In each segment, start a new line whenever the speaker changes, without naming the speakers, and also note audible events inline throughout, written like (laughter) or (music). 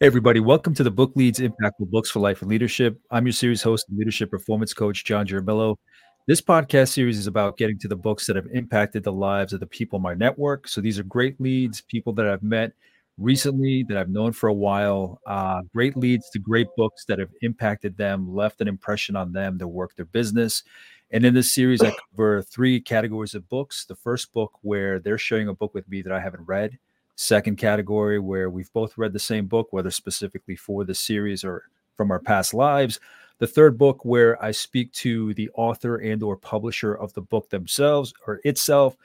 Hey, everybody, welcome to the Book Leads Impactful Books for Life and Leadership. I'm your series host and leadership performance coach, John Giarmillo. This podcast series is about getting to the books that have impacted the lives of the people in my network. So these are great leads, people that I've met recently that I've known for a while, uh, great leads to great books that have impacted them, left an impression on them, their work, their business. And in this series, I cover three categories of books. The first book, where they're sharing a book with me that I haven't read second category where we've both read the same book whether specifically for the series or from our past lives. The third book where i speak to the author and or publisher of the book themselves or itself.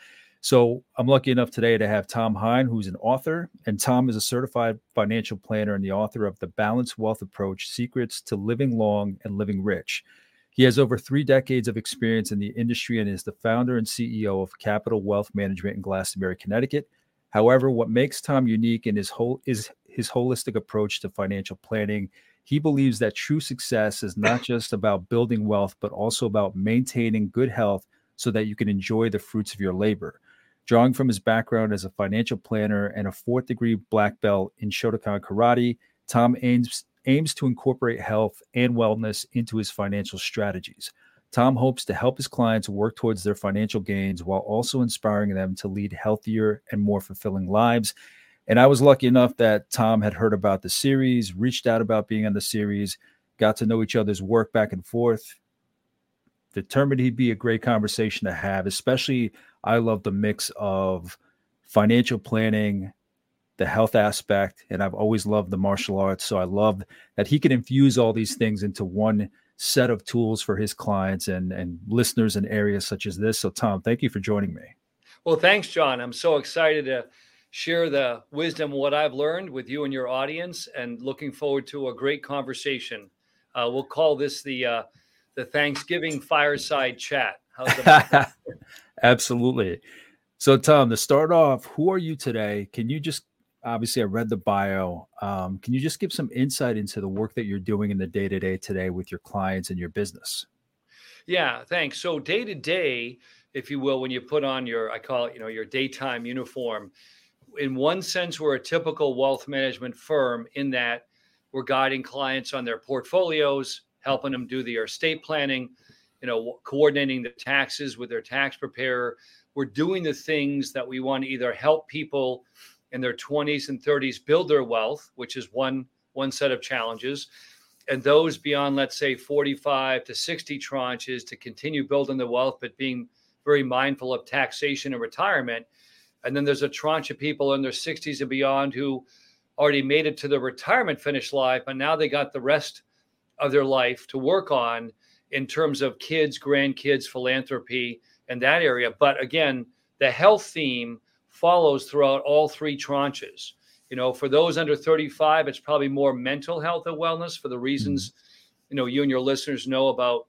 So i'm lucky enough today to have tom hine who's an author and tom is a certified financial planner and the author of the balanced wealth approach secrets to living long and living rich. He has over three decades of experience in the industry and is the founder and ceo of capital wealth management in glastonbury connecticut However, what makes Tom unique in his whole is his holistic approach to financial planning. He believes that true success is not just about building wealth, but also about maintaining good health so that you can enjoy the fruits of your labor. Drawing from his background as a financial planner and a fourth degree black belt in Shotokan karate, Tom aims aims to incorporate health and wellness into his financial strategies. Tom hopes to help his clients work towards their financial gains while also inspiring them to lead healthier and more fulfilling lives. And I was lucky enough that Tom had heard about the series, reached out about being on the series, got to know each other's work back and forth. Determined he'd be a great conversation to have, especially I love the mix of financial planning, the health aspect, and I've always loved the martial arts. So I love that he can infuse all these things into one set of tools for his clients and and listeners in areas such as this. So Tom, thank you for joining me.
Well, thanks, John. I'm so excited to share the wisdom what I've learned with you and your audience, and looking forward to a great conversation. Uh, we'll call this the uh, the Thanksgiving fireside chat. (laughs)
Absolutely. So, Tom, to start off, who are you today? Can you just obviously I read the bio. Um, can you just give some insight into the work that you're doing in the day to day today with your clients and your business?
Yeah, thanks. So day to day, if you will, when you put on your, I call it, you know, your daytime uniform, in one sense, we're a typical wealth management firm in that we're guiding clients on their portfolios, helping them do their estate planning, you know, coordinating the taxes with their tax preparer. We're doing the things that we want to either help people in their 20s and 30s build their wealth, which is one one set of challenges, and those beyond, let's say, 45 to 60 tranches to continue building the wealth, but being very mindful of taxation and retirement. And then there's a tranche of people in their 60s and beyond who already made it to the retirement finish line, but now they got the rest of their life to work on in terms of kids, grandkids, philanthropy, and that area. But again, the health theme follows throughout all three tranches. You know, for those under 35, it's probably more mental health and wellness for the reasons, mm-hmm. you know, you and your listeners know about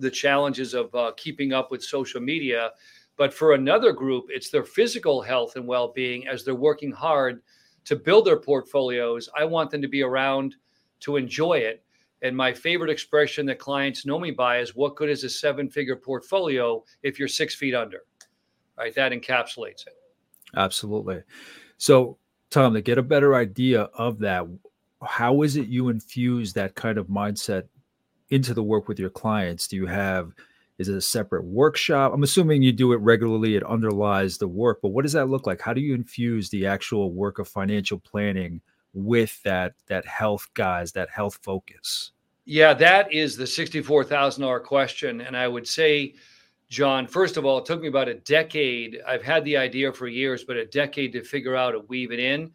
the challenges of uh, keeping up with social media. But for another group, it's their physical health and well being as they're working hard to build their portfolios. I want them to be around to enjoy it. And my favorite expression that clients know me by is what good is a seven figure portfolio if you're six feet under? Right. That encapsulates it.
Absolutely. So, Tom, to get a better idea of that, how is it you infuse that kind of mindset into the work with your clients? Do you have is it a separate workshop? I'm assuming you do it regularly, it underlies the work, but what does that look like? How do you infuse the actual work of financial planning with that that health guys, that health focus?
Yeah, that is the $64,000 question and I would say John, first of all, it took me about a decade. I've had the idea for years, but a decade to figure out to weave it in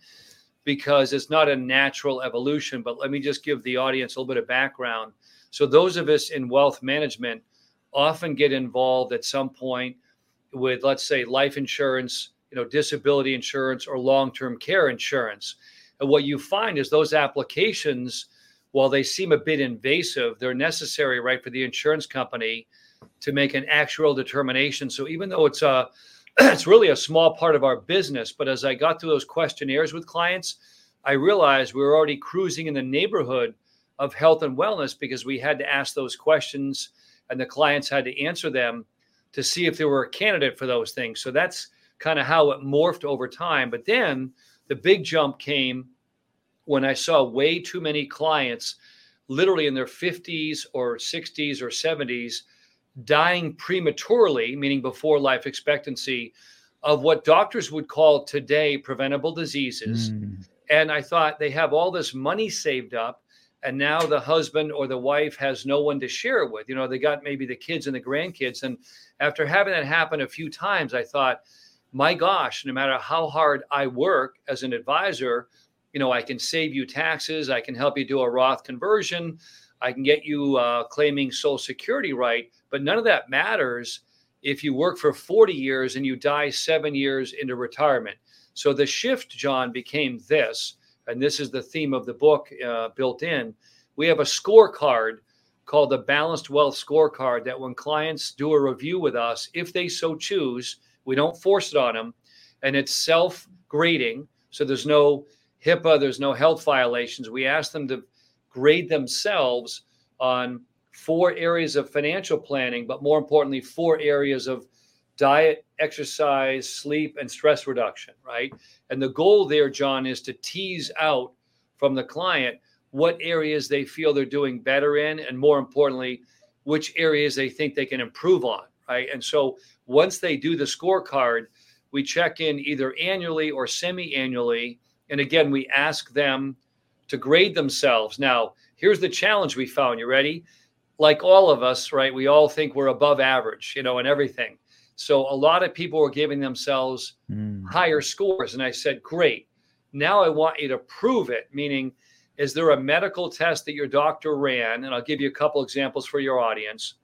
because it's not a natural evolution. But let me just give the audience a little bit of background. So, those of us in wealth management often get involved at some point with, let's say, life insurance, you know, disability insurance, or long term care insurance. And what you find is those applications, while they seem a bit invasive, they're necessary, right, for the insurance company to make an actual determination. So even though it's uh, a (clears throat) it's really a small part of our business, but as I got through those questionnaires with clients, I realized we were already cruising in the neighborhood of health and wellness because we had to ask those questions and the clients had to answer them to see if they were a candidate for those things. So that's kind of how it morphed over time. But then the big jump came when I saw way too many clients, literally in their 50s or 60s or 70s, dying prematurely, meaning before life expectancy, of what doctors would call today preventable diseases. Mm. And I thought they have all this money saved up, and now the husband or the wife has no one to share it with. You know, they got maybe the kids and the grandkids. And after having that happen a few times, I thought, my gosh, no matter how hard I work as an advisor, you know, I can save you taxes, I can help you do a Roth conversion, I can get you uh, claiming Social Security right, but none of that matters if you work for 40 years and you die seven years into retirement. So the shift, John, became this, and this is the theme of the book uh, built in. We have a scorecard called the Balanced Wealth Scorecard that when clients do a review with us, if they so choose, we don't force it on them, and it's self grading. So there's no HIPAA, there's no health violations. We ask them to grade themselves on four areas of financial planning, but more importantly, four areas of diet, exercise, sleep, and stress reduction, right? And the goal there, John, is to tease out from the client what areas they feel they're doing better in, and more importantly, which areas they think they can improve on, right? And so once they do the scorecard, we check in either annually or semi annually. And again, we ask them to grade themselves. Now, here's the challenge we found. You ready? Like all of us, right? We all think we're above average, you know, and everything. So a lot of people were giving themselves mm. higher scores. And I said, great. Now I want you to prove it, meaning, is there a medical test that your doctor ran? And I'll give you a couple examples for your audience.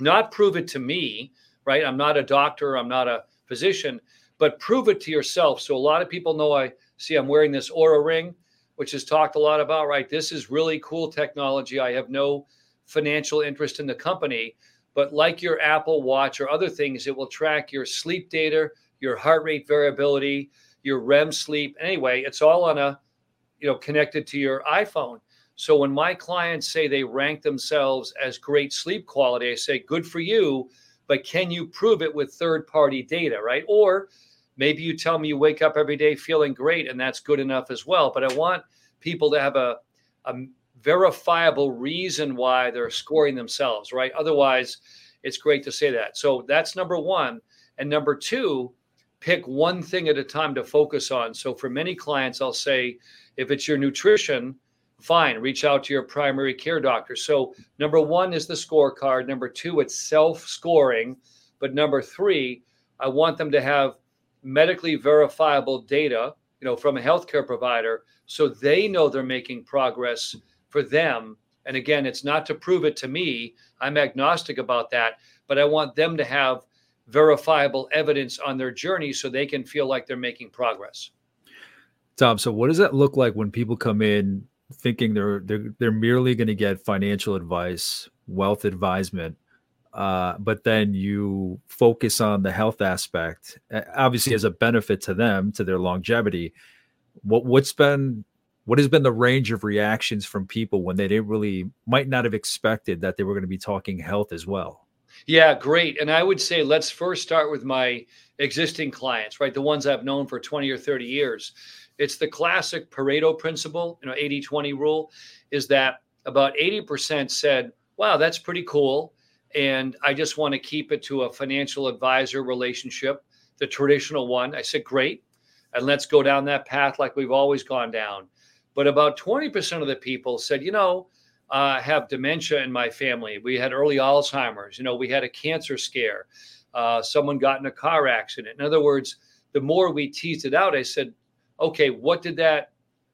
Not prove it to me, right? I'm not a doctor, I'm not a physician, but prove it to yourself. So a lot of people know I see I'm wearing this Oura ring which is talked a lot about, right? This is really cool technology. I have no financial interest in the company, but like your Apple Watch or other things, it will track your sleep data, your heart rate variability, your REM sleep. Anyway, it's all on a, you know, connected to your iPhone. So when my clients say they rank themselves as great sleep quality, I say, good for you, but can you prove it with third party data, right? Or Maybe you tell me you wake up every day feeling great, and that's good enough as well. But I want people to have a, a verifiable reason why they're scoring themselves, right? Otherwise, it's great to say that. So that's number one. And number two, pick one thing at a time to focus on. So for many clients, I'll say, if it's your nutrition, fine, reach out to your primary care doctor. So number one is the scorecard. Number two, it's self scoring. But number three, I want them to have medically verifiable data, you know, from a healthcare provider, so they know they're making progress for them. And again, it's not to prove it to me. I'm agnostic about that, but I want them to have verifiable evidence on their journey so they can feel like they're making progress.
Tom, so what does that look like when people come in thinking they're they're they're merely going to get financial advice, wealth advisement, uh, but then you focus on the health aspect, obviously as a benefit to them to their longevity. What what's been what has been the range of reactions from people when they didn't really might not have expected that they were going to be talking health as well?
Yeah, great. And I would say let's first start with my existing clients, right? The ones I've known for 20 or 30 years. It's the classic Pareto principle, you know, 80 20 rule is that about 80% said, wow, that's pretty cool and I just want to keep it to a financial advisor relationship, the traditional one. I said, great. And let's go down that path like we've always gone down. But about 20% of the people said, you know, uh, have dementia in my family. We had early Alzheimer's. You know, we had a cancer scare. Uh, someone got in a car accident. In other words, the more we teased it out, I said, okay, what did that,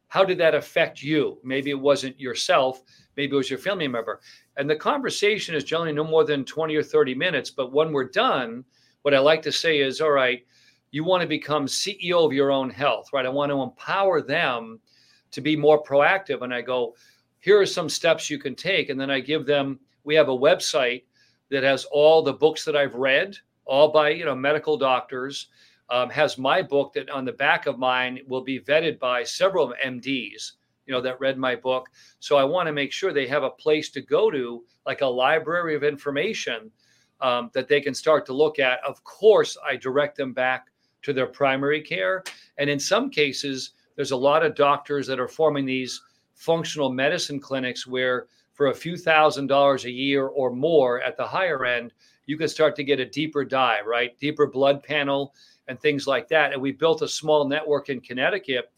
how did that affect you? Maybe it wasn't yourself, maybe it was your family member. And the conversation is generally no more than 20 or 30 minutes. But when we're done, what I like to say is, all right, you want to become CEO of your own health, right? I want to empower them to be more proactive. And I go, here are some steps you can take. And then I give them, we have a website that has all the books that I've read, all by, you know, medical doctors. Um, has my book that on the back of mine will be vetted by several MDs you know that read my book so i want to make sure they have a place to go to like a library of information um, that they can start to look at of course i direct them back to their primary care and in some cases there's a lot of doctors that are forming these functional medicine clinics where for a few thousand dollars a year or more at the higher end, you can start to get a deeper dive, right? Deeper blood panel and things like that. And we built a small network in Connecticut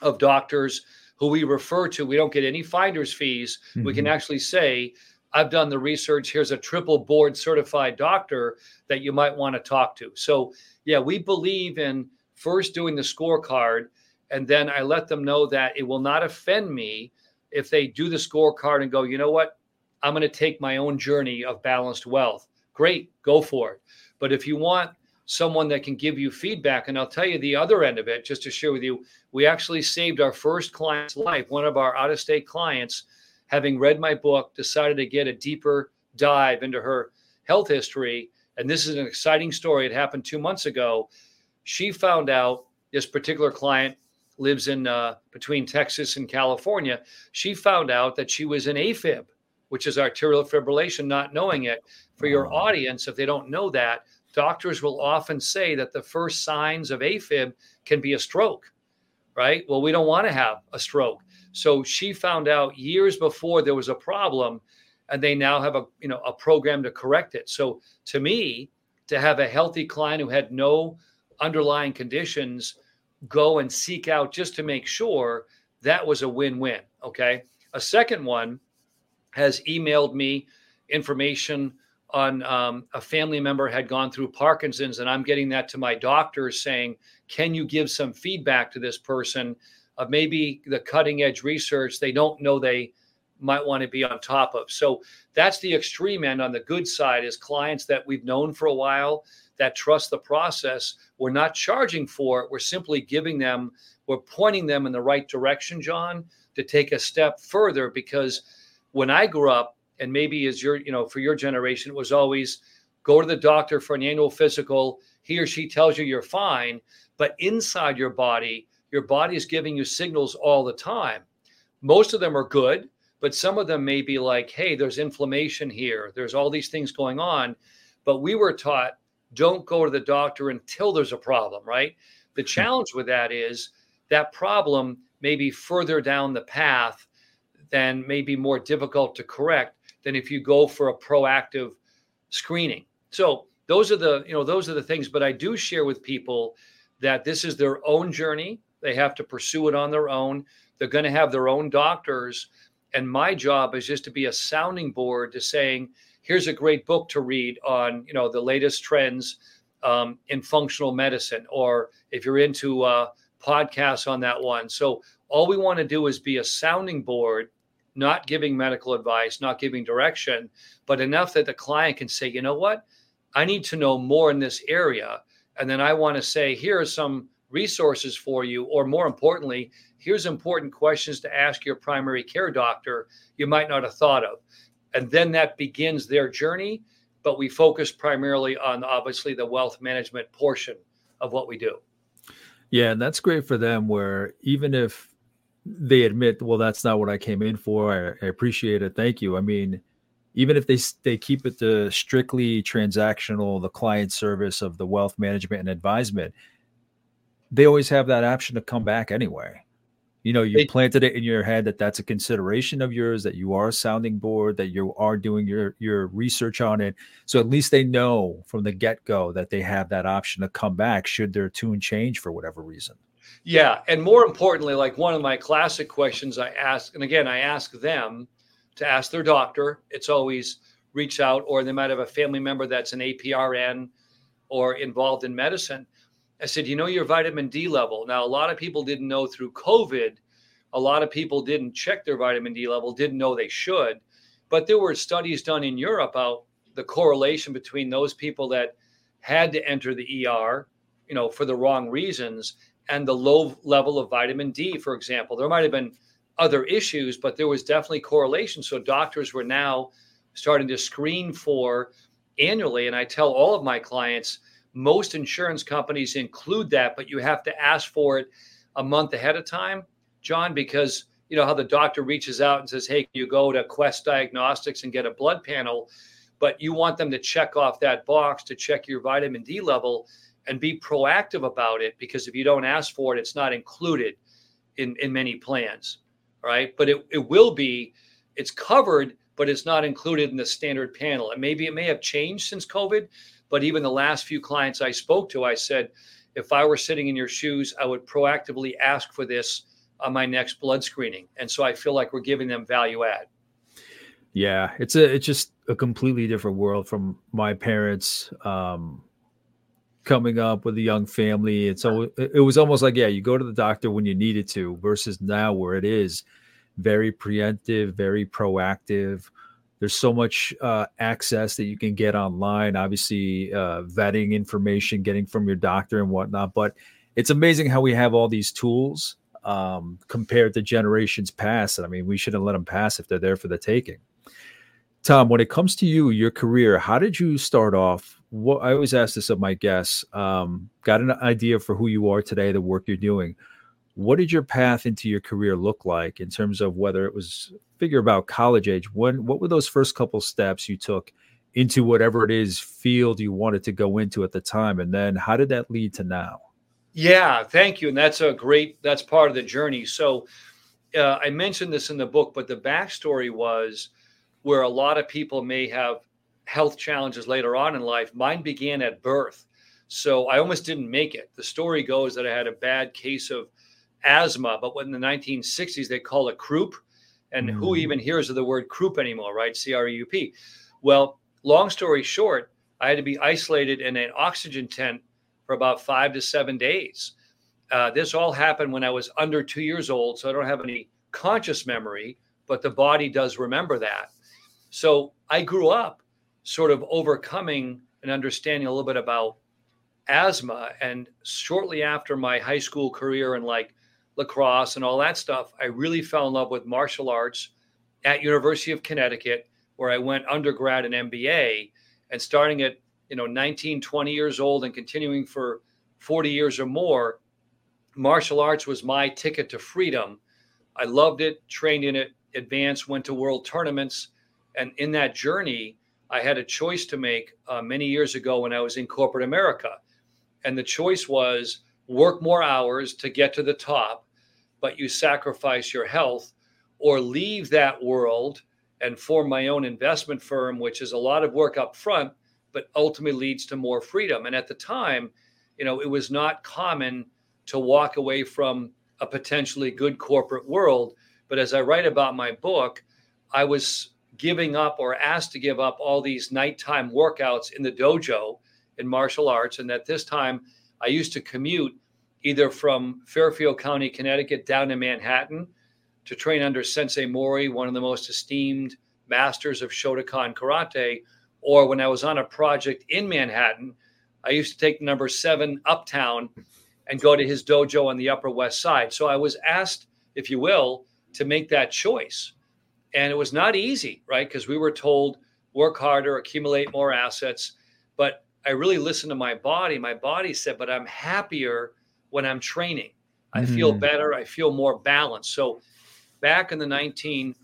of doctors who we refer to. We don't get any finder's fees. Mm-hmm. We can mm-hmm. actually say, I've done the research. Here's a triple board certified doctor that you might want to talk to. So, yeah, we believe in first doing the scorecard. And then I let them know that it will not offend me if they do the scorecard and go, you know what? I'm going to take my own journey of balanced wealth. Great, go for it. But if you want someone that can give you feedback, and I'll tell you the other end of it, just to share with you, we actually saved our first client's life. One of our out of state clients, having read my book, decided to get a deeper dive into her health history. And this is an exciting story. It happened two months ago. She found out this particular client lives in uh, between Texas and California. She found out that she was in AFib, which is arterial fibrillation, not knowing it. For your audience, if they don't know that, doctors will often say that the first signs of AFib can be a stroke, right? Well, we don't want to have a stroke. So she found out years before there was a problem, and they now have a you know a program to correct it. So to me, to have a healthy client who had no underlying conditions go and seek out just to make sure that was a win-win. Okay. A second one has emailed me information on um, a family member had gone through Parkinson's, and I'm getting that to my doctors saying, "Can you give some feedback to this person of maybe the cutting edge research they don't know they might want to be on top of?" So that's the extreme end. On the good side is clients that we've known for a while that trust the process. We're not charging for it. We're simply giving them, we're pointing them in the right direction, John, to take a step further. Because when I grew up, and maybe as your, you know, for your generation, it was always go to the doctor for an annual physical. He or she tells you you're fine, but inside your body, your body is giving you signals all the time. Most of them are good, but some of them may be like, hey, there's inflammation here. There's all these things going on. But we were taught don't go to the doctor until there's a problem, right? The hmm. challenge with that is that problem may be further down the path than may be more difficult to correct than if you go for a proactive screening. So those are the, you know, those are the things. But I do share with people that this is their own journey. They have to pursue it on their own. They're going to have their own doctors. And my job is just to be a sounding board to saying, here's a great book to read on you know the latest trends um, in functional medicine or if you're into uh, podcasts on that one. So all we want to do is be a sounding board not giving medical advice not giving direction but enough that the client can say you know what? I need to know more in this area and then i want to say here are some resources for you or more importantly here's important questions to ask your primary care doctor you might not have thought of and then that begins their journey. But we focus primarily on obviously the wealth management portion of what we do.
Yeah, and that's great for them. Where even if they admit, well, that's not what I came in for, I, I appreciate it. Thank you. I mean, even if they they keep it to strictly transactional, the client service of the wealth management and advisement, they always have that option to come back anyway you know you it, planted it in your head that that's a consideration of yours that you are a sounding board that you are doing your your research on it. So at least they know from the get-go that they have that option to come back should their tune change for whatever reason.
Yeah and more importantly like one of my classic questions i ask and again i ask them to ask their doctor. It's always reach out or they might have a family member that's an aprn or involved in medicine I said, you know, your vitamin D level. Now, a lot of people didn't know through COVID. A lot of people didn't check their vitamin D level, didn't know they should. But there were studies done in Europe about the correlation between those people that had to enter the ER, you know, for the wrong reasons and the low level of vitamin D, for example. There might have been other issues, but there was definitely correlation. So doctors were now starting to screen for annually. And I tell all of my clients, most insurance companies include that, but you have to ask for it a month ahead of time, John, because you know how the doctor reaches out and says, "Hey, you go to Quest Diagnostics and get a blood panel," but you want them to check off that box to check your vitamin D level and be proactive about it because if you don't ask for it, it's not included. in in many plans. Right, but it, it will be it's covered, but it's not included in the standard panel. And maybe it may have changed since COVID, but even the last few clients I spoke to, I said, if I were sitting in your shoes, I would proactively ask for this on my next blood screening. And so I feel like we're giving them value add.
Yeah, it's a it's just a completely different world from my parents um coming up with a young family. It's so it was almost like yeah, you go to the doctor when you needed to versus now where it is very preemptive, very proactive. There's so much uh, access that you can get online. Obviously, uh, vetting information, getting from your doctor and whatnot. But it's amazing how we have all these tools um, compared to generations past. And I mean, we shouldn't let them pass if they're there for the taking. Tom, when it comes to you, your career, how did you start off? What I always ask this of my guests. Um, got an idea for who you are today, the work you're doing what did your path into your career look like in terms of whether it was figure about college age? When what were those first couple steps you took into whatever it is field you wanted to go into at the time? And then how did that lead to now?
Yeah thank you and that's a great that's part of the journey. So uh, i mentioned this in the book but the backstory was where a lot of people may have health challenges later on in life mine began at birth. So i almost didn't make it. The story goes that i had a bad case of asthma, but in the 1960s they call it croup. And mm. who even hears of the word croup anymore, right? C R E U P. Well, long story short, I had to be isolated in an oxygen tent for about five to seven days. Uh, this all happened when I was under two years old, so I don't have any conscious memory, but the body does remember that. So I grew up sort of overcoming and understanding a little bit about asthma. And shortly after my high school career and like lacrosse and all that stuff, I really fell in love with martial arts at University of Connecticut, where I went undergrad and MBA. And starting at you know 19, 20 years old and continuing for 40 years or more, martial arts was my ticket to freedom. I loved it, trained in it, advanced, went to world tournaments, and in that journey, I had a choice to make uh, many years ago when I was in corporate America, and the choice was work more hours to get to the top, but you sacrifice your health, or leave that world and form my own investment firm, which is a lot of work up front, but ultimately leads to more freedom. And at the time, you know, it was not common to walk away from a potentially good corporate world. But as I write about my book, I was giving up or asked to give up all these nighttime workouts in the dojo in martial arts. And at this time, I used to commute either from Fairfield County, Connecticut, down to Manhattan to train under Sensei Mori, one of the most esteemed masters of Shotokan karate, or when I was on a project in Manhattan, I used to take number seven uptown and go to his dojo on the Upper West Side. So I was asked, if you will, to make that choice. And it was not easy, right? Because we were told work harder, accumulate more assets. But I really listened to my body. My body said, but I'm happier when I'm training. I mm-hmm. feel better. I feel more balanced. So back in the 19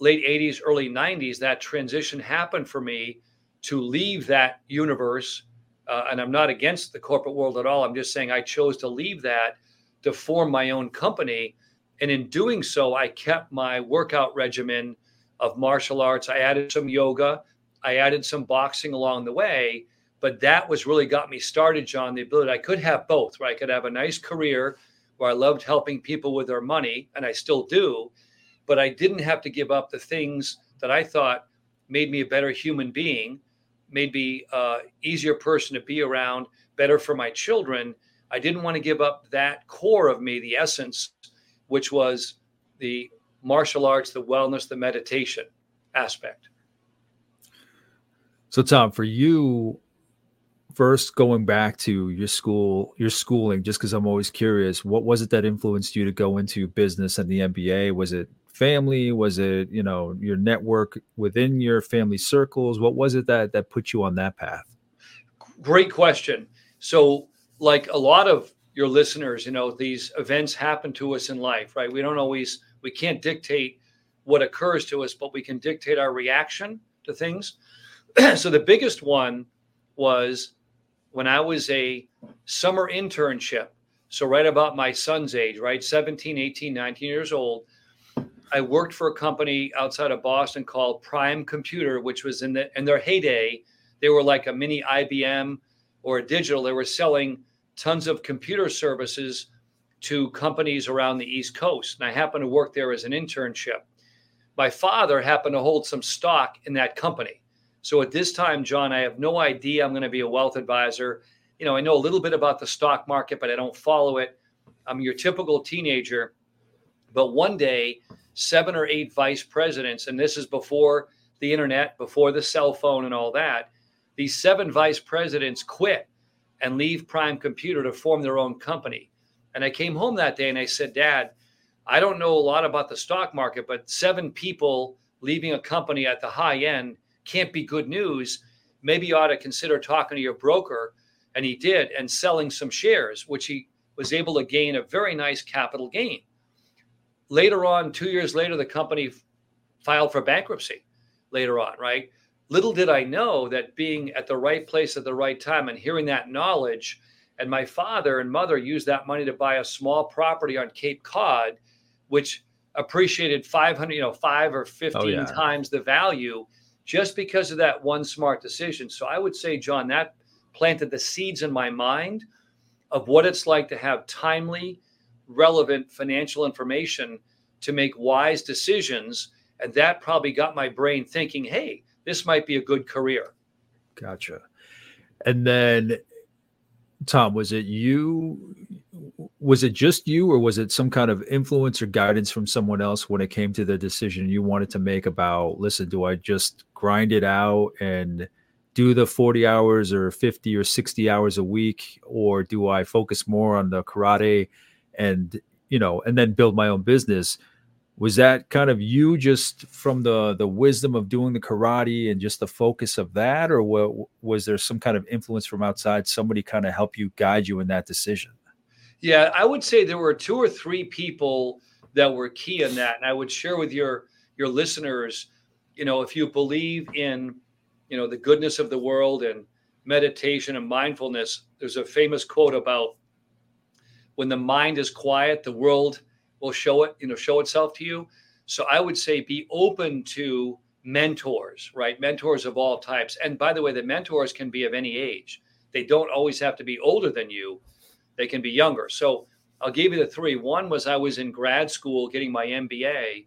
late 80s, early 90s, that transition happened for me to leave that universe. Uh, and I'm not against the corporate world at all. I'm just saying I chose to leave that to form my own company. And in doing so, I kept my workout regimen of martial arts. I added some yoga, I added some boxing along the way but that was really got me started, John. The ability I could have both, right? I could have a nice career where I loved helping people with their money, and I still do, but I didn't have to give up the things that I thought made me a better human being, made me uh, easier person to be around, better for my children. I didn't want to give up that core of me, the essence, which was the martial arts, the wellness, the meditation aspect.
So, Tom, for you, first going back to your school, your schooling, just because I'm always curious, what was it that influenced you to go into business and the MBA? Was it family? Was it, you know, your network within your family circles? What was it that that put you on that path?
Great question. So, like a lot of your listeners, you know, these events happen to us in life, right? We don't always, we can't dictate what occurs to us, but we can dictate our reaction to things. (clears throat) so, the biggest one was when I was a summer internship So, right about my son's age, right? 17, 18, 19 years old. I worked for a company outside of Boston called Prime Computer, which was in the in their heyday. They were like a mini IBM or a digital. They were selling tons of computer services to companies around the East Coast. And I happened to work there as an internship. My father happened to hold some stock in that company. So at this time, John, I have no idea I'm going to be a wealth advisor. You know, I know a little bit about the stock market, but I don't follow it. I'm your typical teenager. But one day, seven or eight vice presidents, and this is before the internet, before the cell phone, and all that, these seven vice presidents quit and leave Prime Computer to form their own company. And I came home that day and I said, Dad, I don't know a lot about the stock market, but seven people leaving a company at the high end can't be good news. Maybe you ought to consider talking to your broker. And he did, and selling some shares, which he was able to gain a very nice capital gain. Later on, two years later, the company filed for bankruptcy later on, right? Little did I know that being at the right place at the right time and hearing that knowledge, and my father and mother used that money to buy a small property on Cape Cod, which appreciated 500, you know, five or 15 oh, yeah. times the value just because of that one smart decision. So I would say, John, that planted the seeds in my mind of what it's like to have timely, relevant financial information to make wise decisions. And that probably got my brain thinking, hey, this might be a good career.
Gotcha. And then, Tom, was it you? Was it just you, or was it some kind of influence or guidance from someone else when it came to the decision you wanted to make about, listen, do I just grind it out and do the 40 hours or 50 or 60 hours a week, or do I focus more on the karate and, you know, and then build my own business? was that kind of you just from the the wisdom of doing the karate and just the focus of that or what, was there some kind of influence from outside somebody kind of help you guide you in that decision
yeah i would say there were two or three people that were key in that and i would share with your your listeners you know if you believe in you know the goodness of the world and meditation and mindfulness there's a famous quote about when the mind is quiet the world will show it, you know, show itself to you. So I would say be open to mentors, right? Mentors of all types. And by the way, the mentors can be of any age. They don't always have to be older than you. They can be younger. So I'll give you the three. One was I was in grad school getting my MBA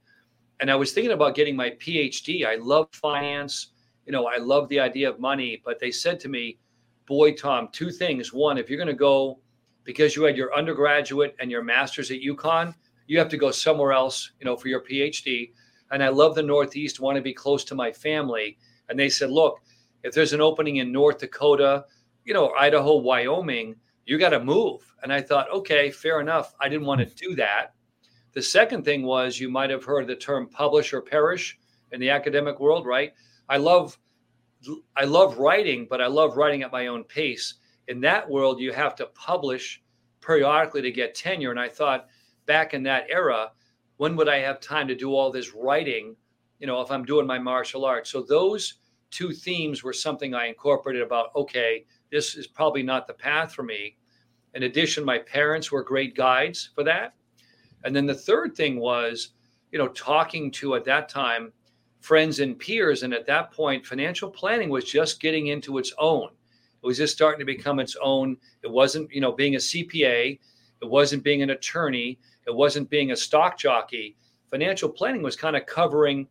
and I was thinking about getting my PhD. I love finance. You know, I love the idea of money, but they said to me, boy, Tom, two things. One, if you're going to go because you had your undergraduate and your master's at UConn, you have to go somewhere else, you know, for your PhD. And I love the Northeast, want to be close to my family. And they said, look, if there's an opening in North Dakota, you know, Idaho, Wyoming, you got to move. And I thought, okay, fair enough. I didn't want to mm. do that. The second thing was you might have heard the term publish or perish in the academic world, right? I love I love writing, but I love writing at my own pace. In that world, you have to publish periodically to get tenure. And I thought, back in that era, when would I have time to do all this writing? You know, if I'm doing my martial arts. So those two themes were something I incorporated about, okay, this is probably not the path for me. In addition, my parents were great guides for that. And then the third thing was, you know, talking to at that time friends and peers. And at that point, financial planning was just getting into its own. It was just starting to become its own. It wasn't, you know, being a CPA, it wasn't being an attorney, it wasn't being a stock jockey. Financial planning was kind of covering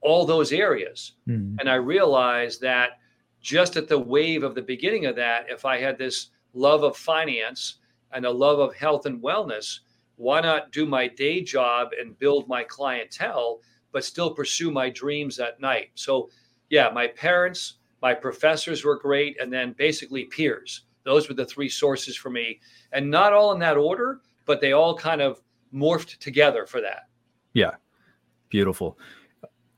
all those areas. Mm. And I realized that just at the wave of the beginning of that, if I had this love of finance and a love of health and wellness, why not do my day job and build my clientele, but still pursue my dreams at night? So, yeah, my parents, my professors were great, and then basically peers. Those were the three sources for me. And not all in that order, but they all kind of morphed together for that.
Yeah. Beautiful.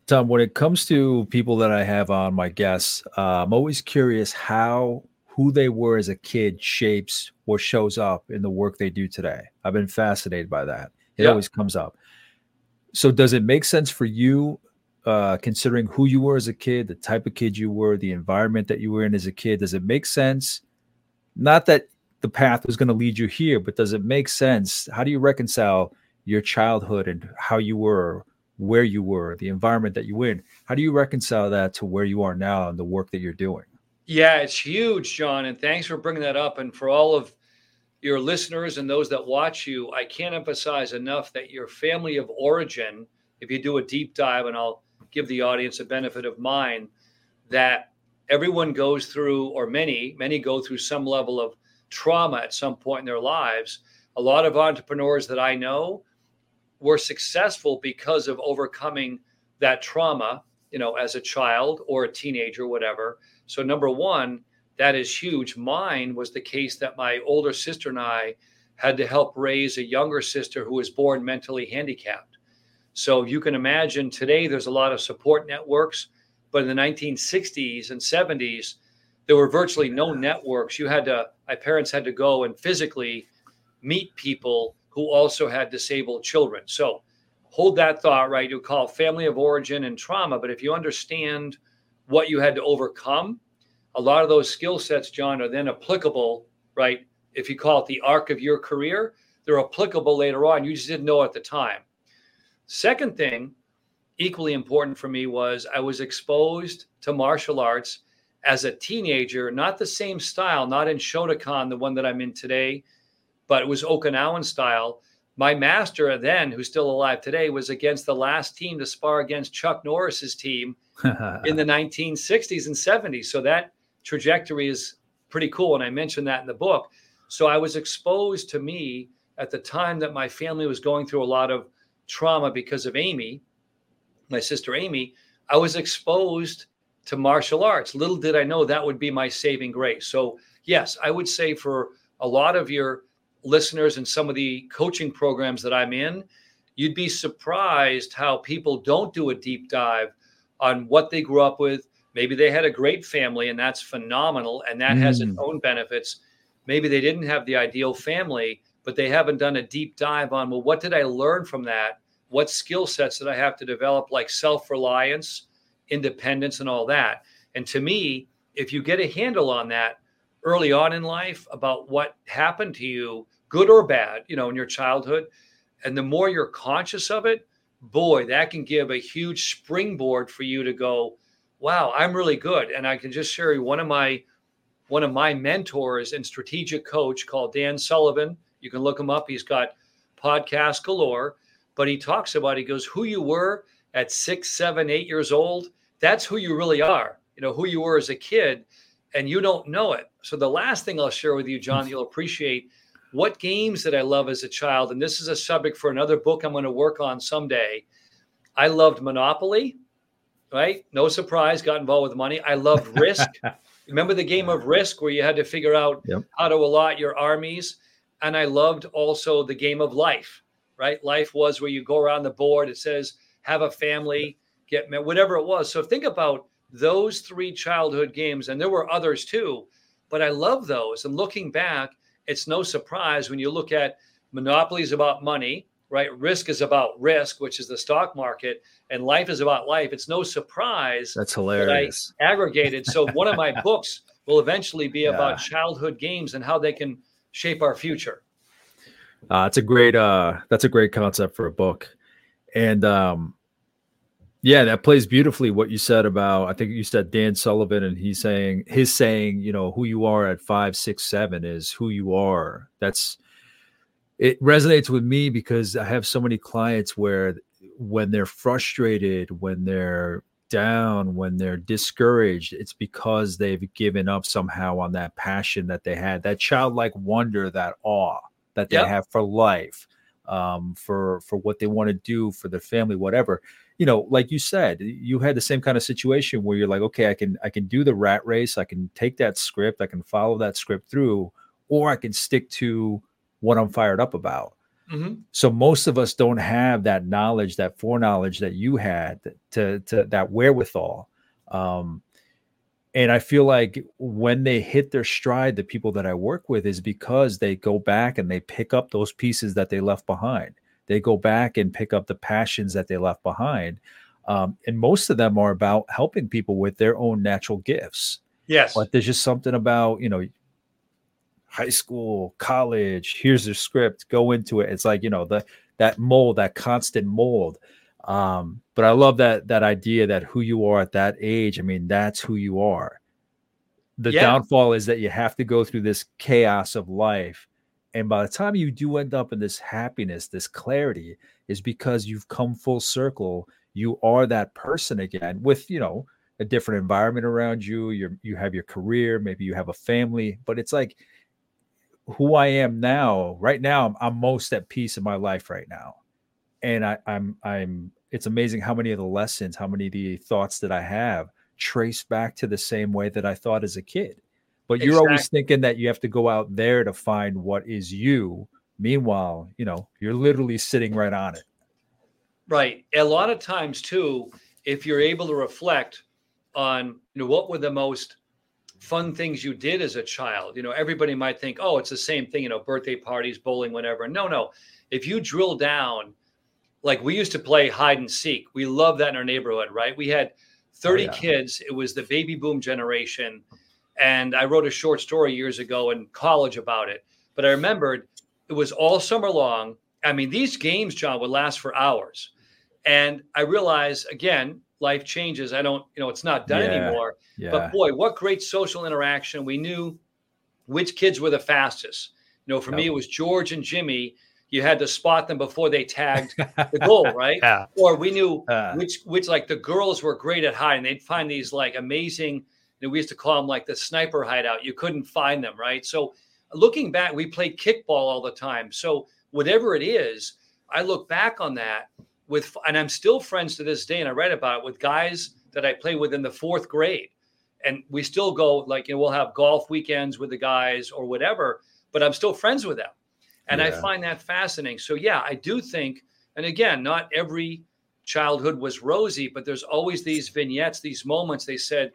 Tom, when it comes to people that I have on my guests, uh, I'm always curious how who they were as a kid shapes what shows up in the work they do today. I've been fascinated by that. It always comes up. So, does it make sense for you, uh, considering who you were as a kid, the type of kid you were, the environment that you were in as a kid? Does it make sense? Not that the path was going to lead you here, but does it make sense? How do you reconcile your childhood and how you were, where you were, the environment that you were in? How do you reconcile that to where you are now and the work that you're doing?
Yeah, it's huge, John. And thanks for bringing that up. And for all of your listeners and those that watch you, I can't emphasize enough that your family of origin, if you do a deep dive, and I'll give the audience a benefit of mine, that everyone goes through, or many, many go through some level of trauma at some point in their lives. A lot of entrepreneurs that I know were successful because of overcoming that trauma, you know, as a child or a teenager, whatever. So, number one, that is huge. Mine was the case that my older sister and I had to help raise a younger sister who was born mentally handicapped. So, you can imagine today there's a lot of support networks, but in the 1960s and 70s, there were virtually no networks. You had to, my parents had to go and physically meet people who also had disabled children. So hold that thought, right? You call family of origin and trauma, but if you understand what you had to overcome, a lot of those skill sets, John, are then applicable, right? If you call it the arc of your career, they're applicable later on. You just didn't know at the time. Second thing, equally important for me, was I was exposed to martial arts as a teenager, not the same style, not in Shotokan, the one that I'm in today, but it was Okinawan style. My master then, who's still alive today, was against the last team to spar against Chuck Norris's team (laughs) in the 1960s and 70s. So that trajectory is pretty cool. And I mentioned that in the book. So I was exposed to me at the time that my family was going through a lot of trauma because of Amy, my sister Amy. I was exposed to martial arts. Little did I know that would be my saving grace. So, yes, I would say for a lot of your listeners and some of the coaching programs that I'm in, you'd be surprised how people don't do a deep dive on what they grew up with. Maybe they had a great family and that's phenomenal and that mm. has its mm. own benefits. Maybe they didn't have the ideal family, but they haven't done a deep dive on, well, what did I learn from that? What skill sets did I have to develop, like self reliance? independence and all that. And to me, if you get a handle on that early on in life about what happened to you, good or bad, you know, in your childhood, and the more you're conscious of it, boy, that can give a huge springboard for you to go, wow, I'm really good. And I can just share you one of my one of my mentors and strategic coach called Dan Sullivan. You can look him up. He's got podcast galore, but he talks about he goes, who you were at six, seven, eight years old, that's who you really are. You know, who you were as a kid, and you don't know it. So the last thing I'll share with you, John, you'll appreciate what games that I love as a child. And this is a subject for another book I'm going to work on someday. I loved Monopoly, right? No surprise, got involved with money. I loved (laughs) Risk. Remember the game of Risk where you had to figure out yep. how to allot your armies? And I loved also the game of life, right? Life was where you go around the board. It says have a family, get married, whatever it was. So think about those three childhood games, and there were others too, but I love those. And looking back, it's no surprise when you look at Monopoly is about money, right? Risk is about risk, which is the stock market, and life is about life. It's no surprise
that's hilarious.
That I (laughs) aggregated. So one of my books will eventually be yeah. about childhood games and how they can shape our future.
Uh, it's a great uh, that's a great concept for a book and um yeah that plays beautifully what you said about i think you said dan sullivan and he's saying his saying you know who you are at five six seven is who you are that's it resonates with me because i have so many clients where when they're frustrated when they're down when they're discouraged it's because they've given up somehow on that passion that they had that childlike wonder that awe that they yep. have for life um, for for what they want to do for their family, whatever. You know, like you said, you had the same kind of situation where you're like, okay, I can I can do the rat race, I can take that script, I can follow that script through, or I can stick to what I'm fired up about. Mm-hmm. So most of us don't have that knowledge, that foreknowledge that you had to to that wherewithal. Um, and I feel like when they hit their stride, the people that I work with is because they go back and they pick up those pieces that they left behind. They go back and pick up the passions that they left behind. Um, and most of them are about helping people with their own natural gifts.
Yes.
But there's just something about, you know, high school, college, here's the script, go into it. It's like, you know, the that mold, that constant mold. Um, but I love that that idea that who you are at that age, I mean, that's who you are. The yeah. downfall is that you have to go through this chaos of life. And by the time you do end up in this happiness, this clarity, is because you've come full circle. You are that person again with, you know, a different environment around you. You you have your career, maybe you have a family, but it's like who I am now. Right now, I'm, I'm most at peace in my life right now, and I, I'm I'm. It's amazing how many of the lessons, how many of the thoughts that I have trace back to the same way that I thought as a kid. But you're always thinking that you have to go out there to find what is you. Meanwhile, you know, you're literally sitting right on it.
Right. A lot of times too, if you're able to reflect on you know what were the most fun things you did as a child. You know, everybody might think, oh, it's the same thing, you know, birthday parties, bowling, whatever. No, no. If you drill down, like we used to play hide and seek, we love that in our neighborhood, right? We had 30 oh, yeah. kids. It was the baby boom generation. And I wrote a short story years ago in college about it. But I remembered it was all summer long. I mean, these games, John, would last for hours. And I realized again, life changes. I don't, you know, it's not done yeah, anymore. Yeah. But boy, what great social interaction. We knew which kids were the fastest. You know, for yep. me, it was George and Jimmy. You had to spot them before they tagged (laughs) the goal, right? Yeah. Or we knew uh, which, which like the girls were great at hiding. They'd find these like amazing, you know, we used to call them like the sniper hideout. You couldn't find them, right? So looking back, we played kickball all the time. So whatever it is, I look back on that with, and I'm still friends to this day, and I write about it with guys that I play with in the fourth grade. And we still go, like, you know, we'll have golf weekends with the guys or whatever, but I'm still friends with them. And yeah. I find that fascinating. So, yeah, I do think, and again, not every childhood was rosy, but there's always these vignettes, these moments. They said,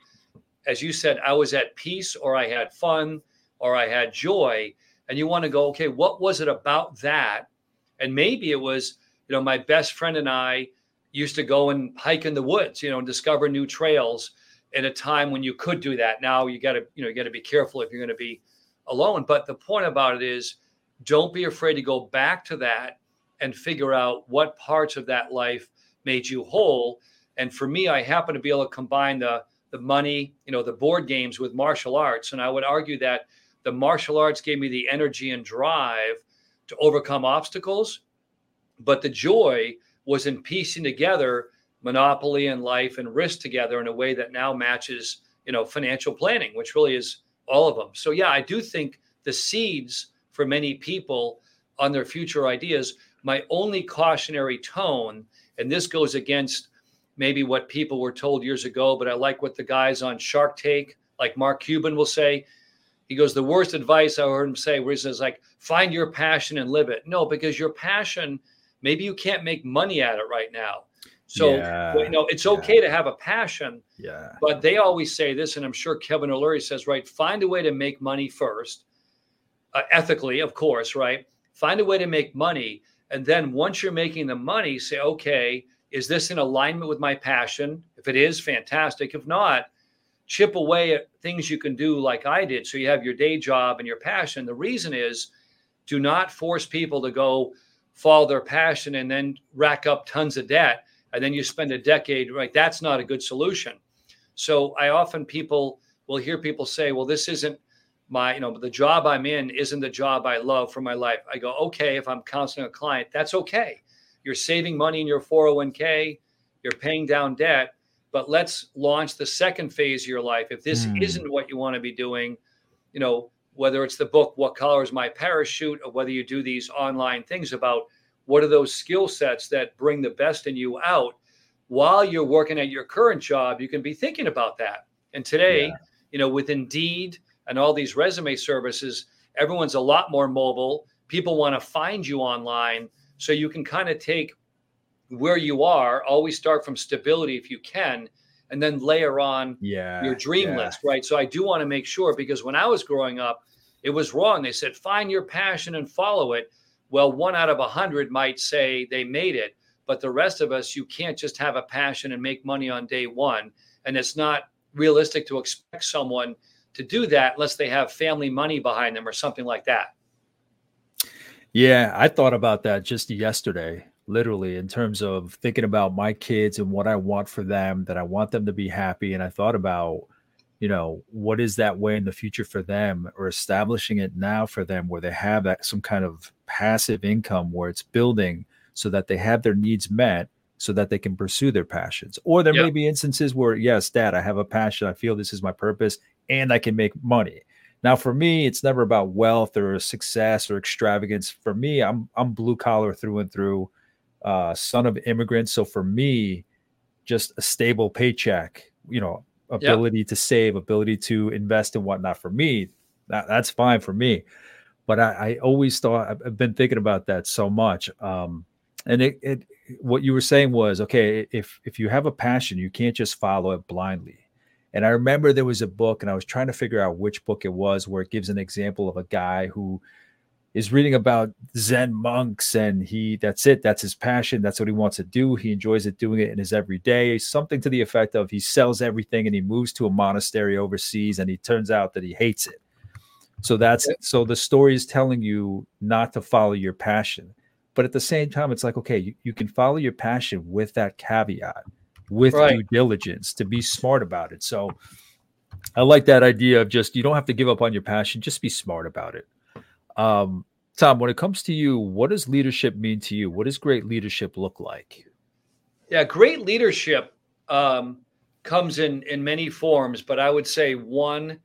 as you said, I was at peace or I had fun or I had joy. And you want to go, okay, what was it about that? And maybe it was you know, my best friend and I used to go and hike in the woods, you know, and discover new trails at a time when you could do that. Now you got to, you know, you got to be careful if you're going to be alone. But the point about it is don't be afraid to go back to that and figure out what parts of that life made you whole. And for me, I happen to be able to combine the the money, you know, the board games with martial arts. And I would argue that the martial arts gave me the energy and drive to overcome obstacles but the joy was in piecing together monopoly and life and risk together in a way that now matches, you know, financial planning, which really is all of them. So yeah, I do think the seeds for many people on their future ideas. My only cautionary tone, and this goes against maybe what people were told years ago, but I like what the guys on Shark Tank, like Mark Cuban, will say. He goes, the worst advice I heard him say, where he says, like, find your passion and live it. No, because your passion maybe you can't make money at it right now. So yeah, you know it's okay yeah. to have a passion.
Yeah.
But they always say this, and I'm sure Kevin O'Leary says right. Find a way to make money first, uh, ethically, of course. Right. Find a way to make money, and then once you're making the money, say, okay, is this in alignment with my passion? If it is, fantastic. If not, chip away at things you can do like I did. So you have your day job and your passion. The reason is, do not force people to go follow their passion and then rack up tons of debt and then you spend a decade right that's not a good solution so i often people will hear people say well this isn't my you know the job i'm in isn't the job i love for my life i go okay if i'm counseling a client that's okay you're saving money in your 401k you're paying down debt but let's launch the second phase of your life if this mm. isn't what you want to be doing you know whether it's the book what color is my parachute or whether you do these online things about what are those skill sets that bring the best in you out while you're working at your current job you can be thinking about that and today yeah. you know with indeed and all these resume services everyone's a lot more mobile people want to find you online so you can kind of take where you are always start from stability if you can and then layer on
yeah,
your dream yeah. list right so i do want to make sure because when i was growing up it was wrong. They said, find your passion and follow it. Well, one out of a hundred might say they made it, but the rest of us, you can't just have a passion and make money on day one. And it's not realistic to expect someone to do that unless they have family money behind them or something like that.
Yeah, I thought about that just yesterday, literally, in terms of thinking about my kids and what I want for them, that I want them to be happy. And I thought about, you know, what is that way in the future for them or establishing it now for them where they have that some kind of passive income where it's building so that they have their needs met so that they can pursue their passions. Or there yep. may be instances where, yes, dad, I have a passion. I feel this is my purpose and I can make money. Now, for me, it's never about wealth or success or extravagance. For me, I'm I'm blue collar through and through, uh, son of immigrants. So for me, just a stable paycheck, you know, ability to save, ability to invest and whatnot. For me, that, that's fine for me. But I, I always thought I've been thinking about that so much. Um, and it, it what you were saying was okay if if you have a passion you can't just follow it blindly and i remember there was a book and i was trying to figure out which book it was where it gives an example of a guy who is reading about zen monks and he that's it that's his passion that's what he wants to do he enjoys it doing it in his everyday something to the effect of he sells everything and he moves to a monastery overseas and he turns out that he hates it. So that's so the story is telling you not to follow your passion. But at the same time, it's like, okay, you, you can follow your passion with that caveat, with right. due diligence to be smart about it. So I like that idea of just you don't have to give up on your passion, just be smart about it. Um, Tom, when it comes to you, what does leadership mean to you? What does great leadership look like?
Yeah, great leadership um, comes in in many forms, but I would say one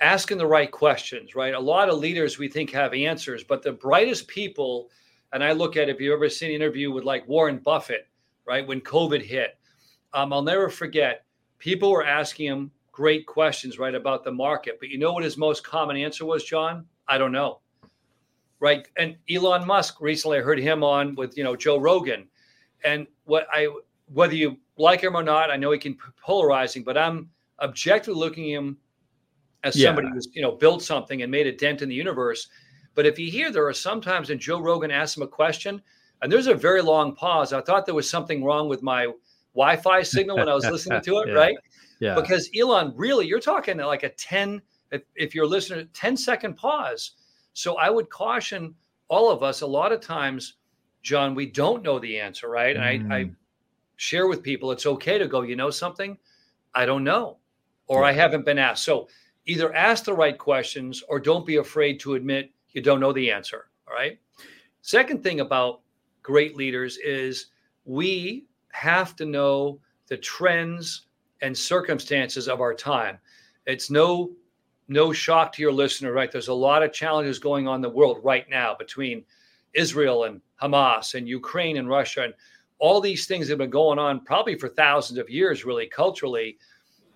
asking the right questions, right? A lot of leaders we think have answers, but the brightest people, and I look at if you've ever seen an interview with like Warren Buffett, right? When COVID hit, um, I'll never forget, people were asking him great questions, right, about the market. But you know what his most common answer was, John? I don't know. Right. And Elon Musk recently I heard him on with, you know, Joe Rogan. And what I whether you like him or not, I know he can polarizing, but I'm objectively looking him as yeah. somebody who's you know built something and made a dent in the universe. But if you hear there are sometimes, and Joe Rogan asks him a question, and there's a very long pause. I thought there was something wrong with my Wi-Fi signal when I was listening to it, (laughs) yeah. right? Yeah. Because Elon, really, you're talking like a 10, if, if you're listening, 10 second pause. So I would caution all of us a lot of times, John, we don't know the answer, right? And mm. I, I mm. share with people it's okay to go, you know something? I don't know, or yeah. I haven't been asked. So either ask the right questions or don't be afraid to admit you don't know the answer. All right. Second thing about great leaders is we have to know the trends and circumstances of our time. It's no no shock to your listener, right? There's a lot of challenges going on in the world right now between Israel and Hamas and Ukraine and Russia and all these things have been going on probably for thousands of years, really culturally.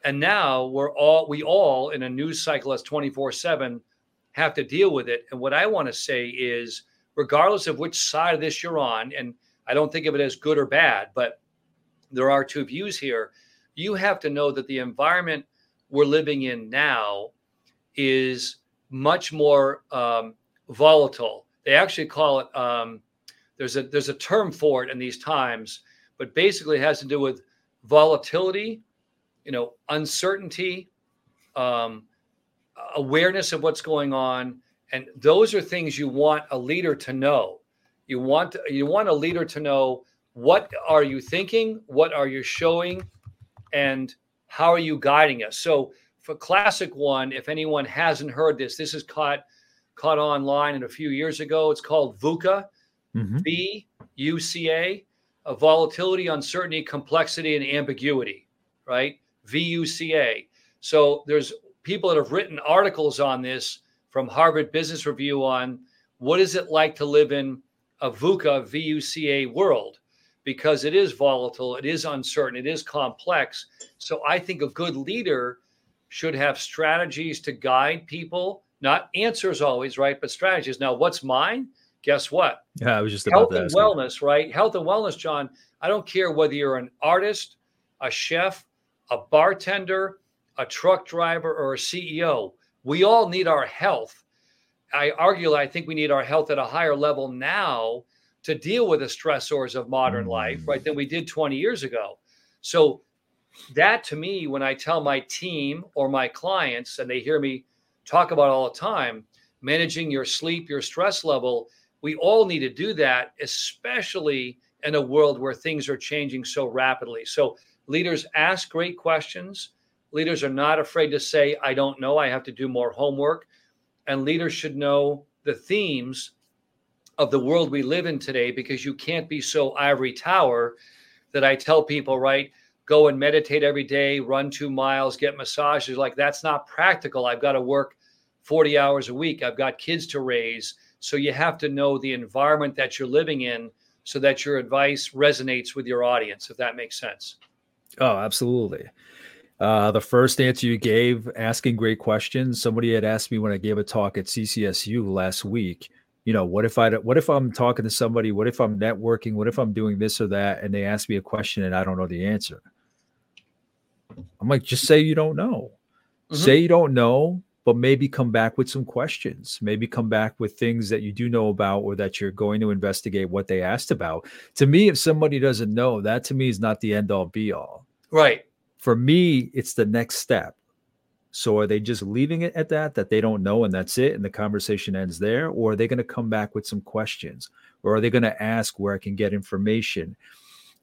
And now we're all we all in a news cycle that's 24/7 have to deal with it. And what I want to say is regardless of which side of this you're on and I don't think of it as good or bad, but there are two views here. You have to know that the environment we're living in now is much more um, volatile. They actually call it um, there's a there's a term for it in these times, but basically it has to do with volatility you know, uncertainty, um, awareness of what's going on, and those are things you want a leader to know. You want you want a leader to know what are you thinking, what are you showing, and how are you guiding us. So, for classic one, if anyone hasn't heard this, this is caught caught online in a few years ago. It's called VUCA, mm-hmm. V U C A, a volatility, uncertainty, complexity, and ambiguity. Right. VUCA. So there's people that have written articles on this from Harvard Business Review on what is it like to live in a VUCA VUCA world because it is volatile, it is uncertain, it is complex. So I think a good leader should have strategies to guide people, not answers always, right? But strategies. Now, what's mine? Guess what?
Yeah, I was just about health
and wellness, right? Health and wellness, John. I don't care whether you're an artist, a chef, a bartender, a truck driver, or a CEO. We all need our health. I argue, I think we need our health at a higher level now to deal with the stressors of modern life, mm. right, than we did 20 years ago. So that to me, when I tell my team or my clients, and they hear me talk about all the time, managing your sleep, your stress level, we all need to do that, especially in a world where things are changing so rapidly. So leaders ask great questions. Leaders are not afraid to say, I don't know, I have to do more homework. And leaders should know the themes of the world we live in today because you can't be so ivory tower that I tell people, right? Go and meditate every day, run two miles, get massages. Like that's not practical. I've got to work 40 hours a week. I've got kids to raise. So you have to know the environment that you're living in so that your advice resonates with your audience, if that makes sense.
Oh, absolutely. Uh, the first answer you gave, asking great questions. Somebody had asked me when I gave a talk at CCSU last week you know what if i what if i'm talking to somebody? What if i'm networking? What if i'm doing this or that? And they ask me a question and i don't know the answer. I'm like just say you don't know. Mm-hmm. say you don't know but maybe come back with some questions. Maybe come back with things that you do know about or that you're going to investigate what they asked about. To me if somebody doesn't know that to me is not the end all be all.
Right
for me it's the next step so are they just leaving it at that, that they don't know and that's it, and the conversation ends there? Or are they going to come back with some questions? Or are they going to ask where I can get information?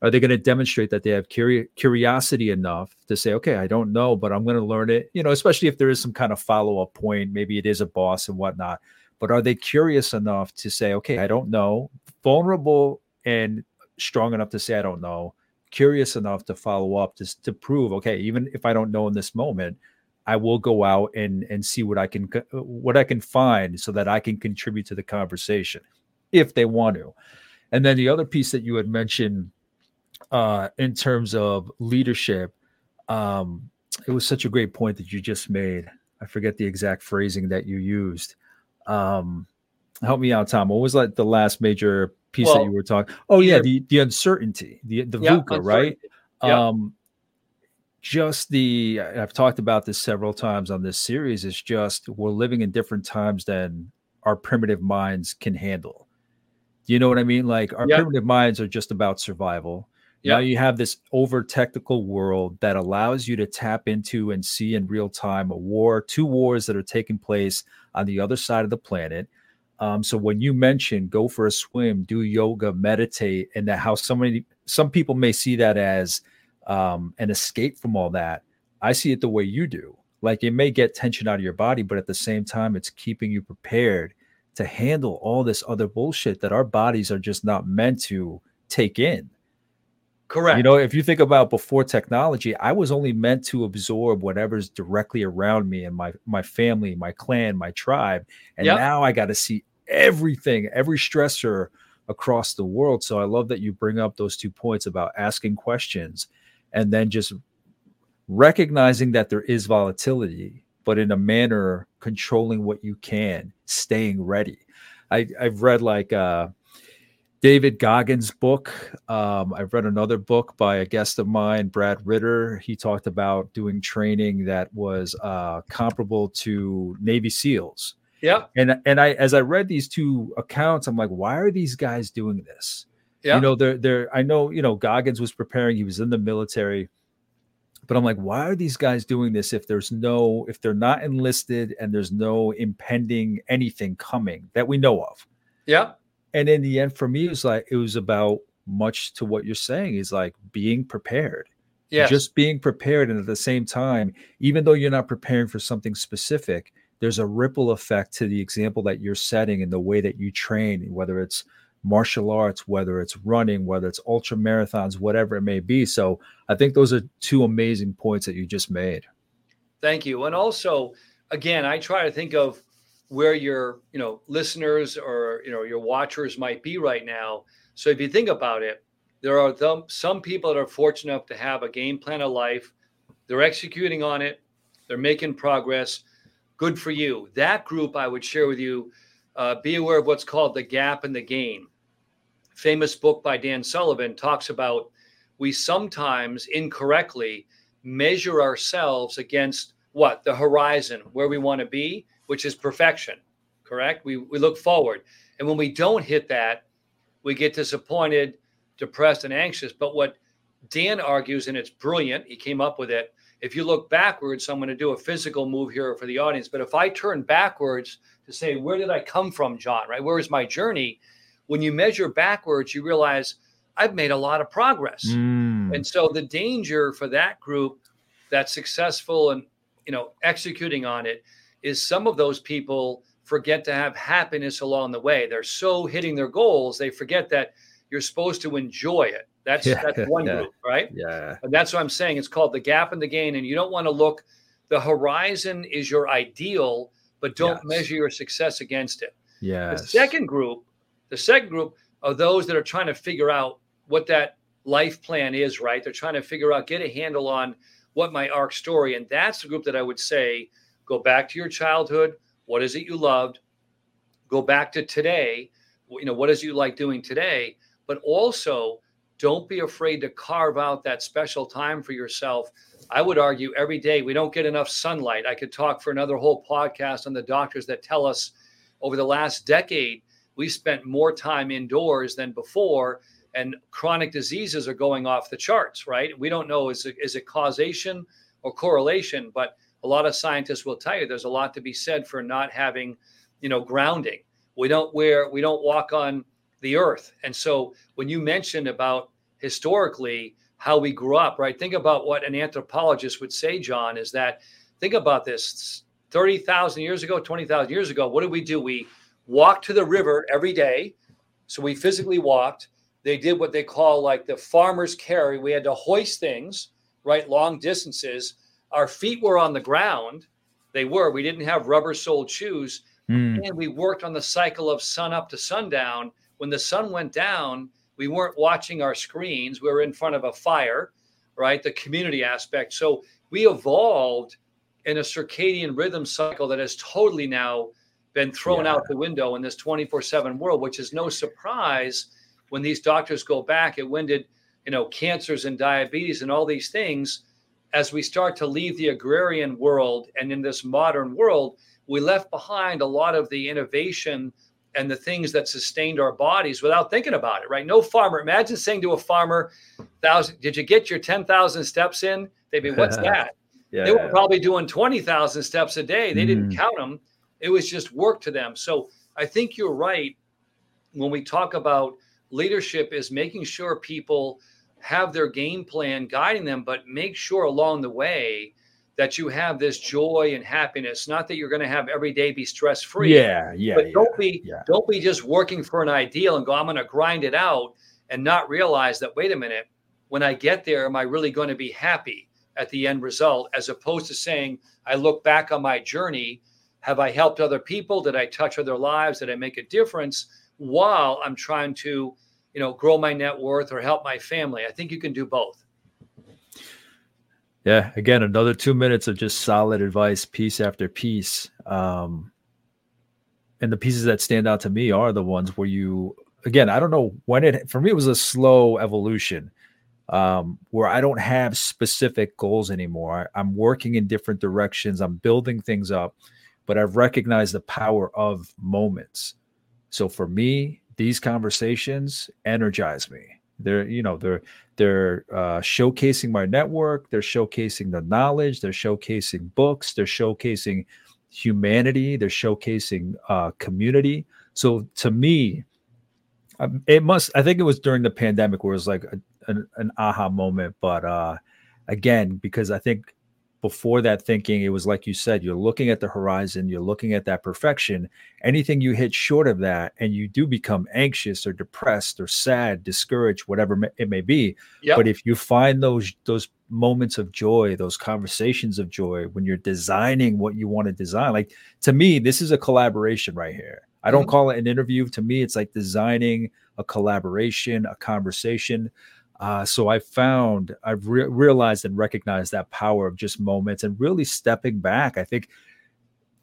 Are they going to demonstrate that they have curi- curiosity enough to say, okay, I don't know, but I'm going to learn it? You know, especially if there is some kind of follow up point, maybe it is a boss and whatnot. But are they curious enough to say, okay, I don't know, vulnerable and strong enough to say, I don't know, curious enough to follow up just to prove, okay, even if I don't know in this moment, I will go out and and see what I can what I can find so that I can contribute to the conversation if they want to. And then the other piece that you had mentioned uh, in terms of leadership, um, it was such a great point that you just made. I forget the exact phrasing that you used. Um, help me out, Tom. What was like the last major piece well, that you were talking? Oh yeah, the the uncertainty, the the yeah, VUCA, right? Yeah. Um, just the I've talked about this several times on this series It's just we're living in different times than our primitive minds can handle. You know what I mean? Like our yep. primitive minds are just about survival. Now you have this over technical world that allows you to tap into and see in real time a war, two wars that are taking place on the other side of the planet. Um, so when you mention go for a swim, do yoga, meditate, and that how somebody some people may see that as um, and escape from all that. I see it the way you do. Like it may get tension out of your body, but at the same time, it's keeping you prepared to handle all this other bullshit that our bodies are just not meant to take in.
Correct.
You know, if you think about before technology, I was only meant to absorb whatever's directly around me and my my family, my clan, my tribe. And yep. now I got to see everything, every stressor across the world. So I love that you bring up those two points about asking questions and then just recognizing that there is volatility, but in a manner controlling what you can, staying ready. I, I've read like uh, David Goggins' book. Um, I've read another book by a guest of mine, Brad Ritter. He talked about doing training that was uh, comparable to Navy SEALs.
Yeah.
And and I as I read these two accounts, I'm like, why are these guys doing this? Yeah. You know, they're they're I know, you know, Goggins was preparing, he was in the military. But I'm like, why are these guys doing this if there's no if they're not enlisted and there's no impending anything coming that we know of?
Yeah.
And in the end, for me, it was like it was about much to what you're saying is like being prepared.
Yeah.
Just being prepared. And at the same time, even though you're not preparing for something specific, there's a ripple effect to the example that you're setting and the way that you train, whether it's martial arts, whether it's running, whether it's ultra marathons, whatever it may be. So I think those are two amazing points that you just made.
Thank you. And also, again, I try to think of where your, you know, listeners or, you know, your watchers might be right now. So if you think about it, there are some, some people that are fortunate enough to have a game plan of life. They're executing on it. They're making progress. Good for you. That group, I would share with you, uh, be aware of what's called the gap and the gain famous book by Dan Sullivan talks about we sometimes incorrectly measure ourselves against what the horizon where we want to be, which is perfection. Correct? We we look forward, and when we don't hit that, we get disappointed, depressed, and anxious. But what Dan argues, and it's brilliant. He came up with it. If you look backwards, so I'm going to do a physical move here for the audience. But if I turn backwards to say, where did I come from, John? Right? Where is my journey? When you measure backwards, you realize I've made a lot of progress. Mm. And so the danger for that group that's successful and you know executing on it is some of those people forget to have happiness along the way. They're so hitting their goals, they forget that you're supposed to enjoy it. That's yeah, that's one (laughs)
yeah,
group, right?
Yeah.
And that's what I'm saying. It's called the gap and the gain. And you don't want to look, the horizon is your ideal, but don't yes. measure your success against it.
Yeah.
The second group, the second group are those that are trying to figure out what that life plan is, right? They're trying to figure out, get a handle on what my arc story. And that's the group that I would say go back to your childhood. What is it you loved? Go back to today. You know, what is you like doing today? But also don't be afraid to carve out that special time for yourself. I would argue every day we don't get enough sunlight. I could talk for another whole podcast on the doctors that tell us over the last decade we spent more time indoors than before and chronic diseases are going off the charts, right? We don't know is it, is it causation or correlation, but a lot of scientists will tell you there's a lot to be said for not having, you know, grounding. We don't wear, we don't walk on the earth. And so when you mentioned about historically how we grew up, right? Think about what an anthropologist would say, John, is that think about this 30,000 years ago, 20,000 years ago, what did we do? We walked to the river every day. So we physically walked they did what they call like the farmer's carry. We had to hoist things, right, long distances. Our feet were on the ground. They were. We didn't have rubber soled shoes. Mm. And we worked on the cycle of sun up to sundown. When the sun went down, we weren't watching our screens. We were in front of a fire, right? The community aspect. So we evolved in a circadian rhythm cycle that has totally now been thrown yeah. out the window in this 24 7 world, which is no surprise when these doctors go back at when did you know cancers and diabetes and all these things as we start to leave the agrarian world and in this modern world we left behind a lot of the innovation and the things that sustained our bodies without thinking about it right? No farmer imagine saying to a farmer thousand did you get your 10,000 steps in? They'd be (laughs) what's that? Yeah, they were probably doing 20,000 steps a day. They mm. didn't count them it was just work to them. So i think you're right when we talk about leadership is making sure people have their game plan guiding them, but make sure along the way that you have this joy and happiness. Not that you're going to have every day be stress free.
Yeah, yeah.
But
yeah,
don't be yeah. don't be just working for an ideal and go, I'm going to grind it out and not realize that wait a minute, when I get there, am I really going to be happy at the end result? As opposed to saying, I look back on my journey. Have I helped other people? Did I touch other lives? Did I make a difference? while I'm trying to, you know, grow my net worth or help my family. I think you can do both.
Yeah, again, another two minutes of just solid advice, piece after piece. Um, and the pieces that stand out to me are the ones where you, again, I don't know when it, for me, it was a slow evolution um, where I don't have specific goals anymore. I, I'm working in different directions, I'm building things up, but I've recognized the power of moments. So for me, these conversations energize me. They're, you know, they're they're uh, showcasing my network. They're showcasing the knowledge. They're showcasing books. They're showcasing humanity. They're showcasing uh, community. So to me, um, it must. I think it was during the pandemic where it was like a, an, an aha moment. But uh, again, because I think before that thinking, it was like you said, you're looking at the horizon, you're looking at that perfection. Anything you hit short of that, and you do become anxious or depressed or sad, discouraged, whatever it may be. Yep. But if you find those those moments of joy, those conversations of joy, when you're designing what you want to design, like to me, this is a collaboration right here. I don't mm-hmm. call it an interview. To me, it's like designing a collaboration, a conversation. Uh, so I found, I've re- realized and recognized that power of just moments and really stepping back. I think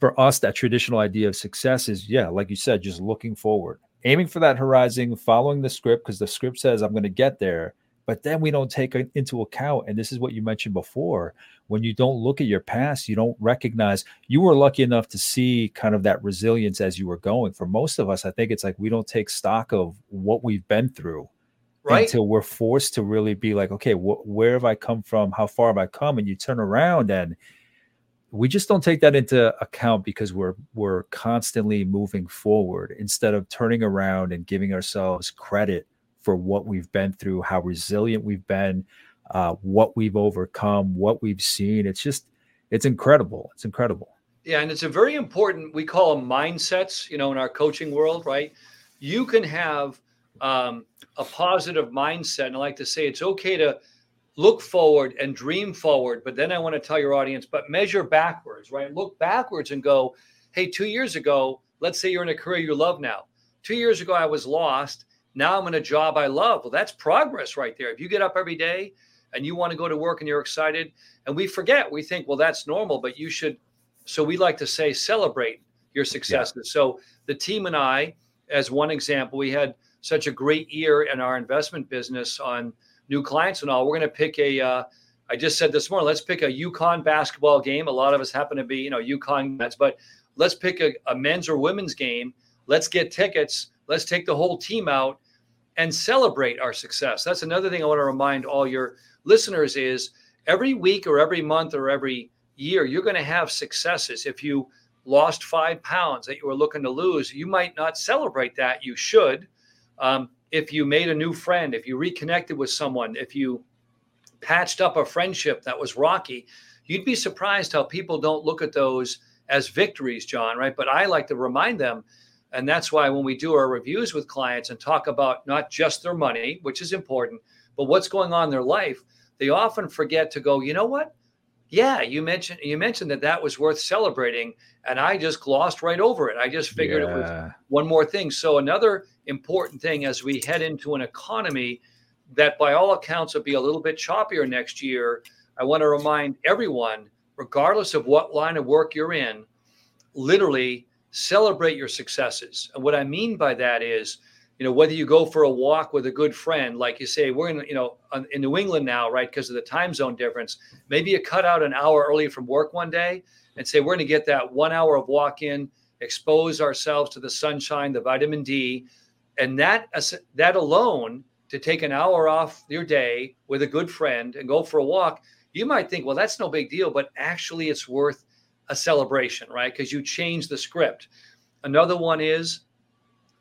for us, that traditional idea of success is, yeah, like you said, just looking forward, aiming for that horizon, following the script, because the script says I'm going to get there. But then we don't take into account, and this is what you mentioned before when you don't look at your past, you don't recognize you were lucky enough to see kind of that resilience as you were going. For most of us, I think it's like we don't take stock of what we've been through
right.
until we're forced to really be like, okay, wh- where have I come from? How far have I come? And you turn around and we just don't take that into account because we're we're constantly moving forward instead of turning around and giving ourselves credit for what we've been through, how resilient we've been, uh, what we've overcome, what we've seen. It's just it's incredible. It's incredible.
Yeah, and it's a very important. We call them mindsets. You know, in our coaching world, right? You can have um, a positive mindset, and I like to say it's okay to look forward and dream forward. But then I want to tell your audience, but measure backwards, right? Look backwards and go, hey, two years ago, let's say you're in a career you love now. Two years ago, I was lost. Now I'm in a job I love. Well, that's progress right there. If you get up every day and you want to go to work and you're excited, and we forget, we think, well, that's normal, but you should. So we like to say, celebrate your successes. Yeah. So the team and I, as one example, we had such a great year in our investment business on new clients and all, we're going to pick a. Uh, I just said this morning, let's pick a UConn basketball game. A lot of us happen to be, you know, UConn Mets, but let's pick a, a men's or women's game. Let's get tickets. Let's take the whole team out and celebrate our success. That's another thing I want to remind all your listeners is every week or every month or every year, you're going to have successes. If you lost five pounds that you were looking to lose, you might not celebrate that. You should. Um, if you made a new friend, if you reconnected with someone, if you patched up a friendship that was rocky, you'd be surprised how people don't look at those as victories, John, right? But I like to remind them. And that's why when we do our reviews with clients and talk about not just their money, which is important, but what's going on in their life, they often forget to go, you know what? Yeah, you mentioned you mentioned that that was worth celebrating, and I just glossed right over it. I just figured yeah. it was one more thing. So another important thing as we head into an economy that, by all accounts, will be a little bit choppier next year. I want to remind everyone, regardless of what line of work you're in, literally celebrate your successes. And what I mean by that is, you know, whether you go for a walk with a good friend, like you say, we're in, you know, in New England now, right, because of the time zone difference. Maybe you cut out an hour early from work one day and say, we're going to get that one hour of walk in, expose ourselves to the sunshine, the vitamin D, and that that alone to take an hour off your day with a good friend and go for a walk you might think well that's no big deal but actually it's worth a celebration right because you change the script another one is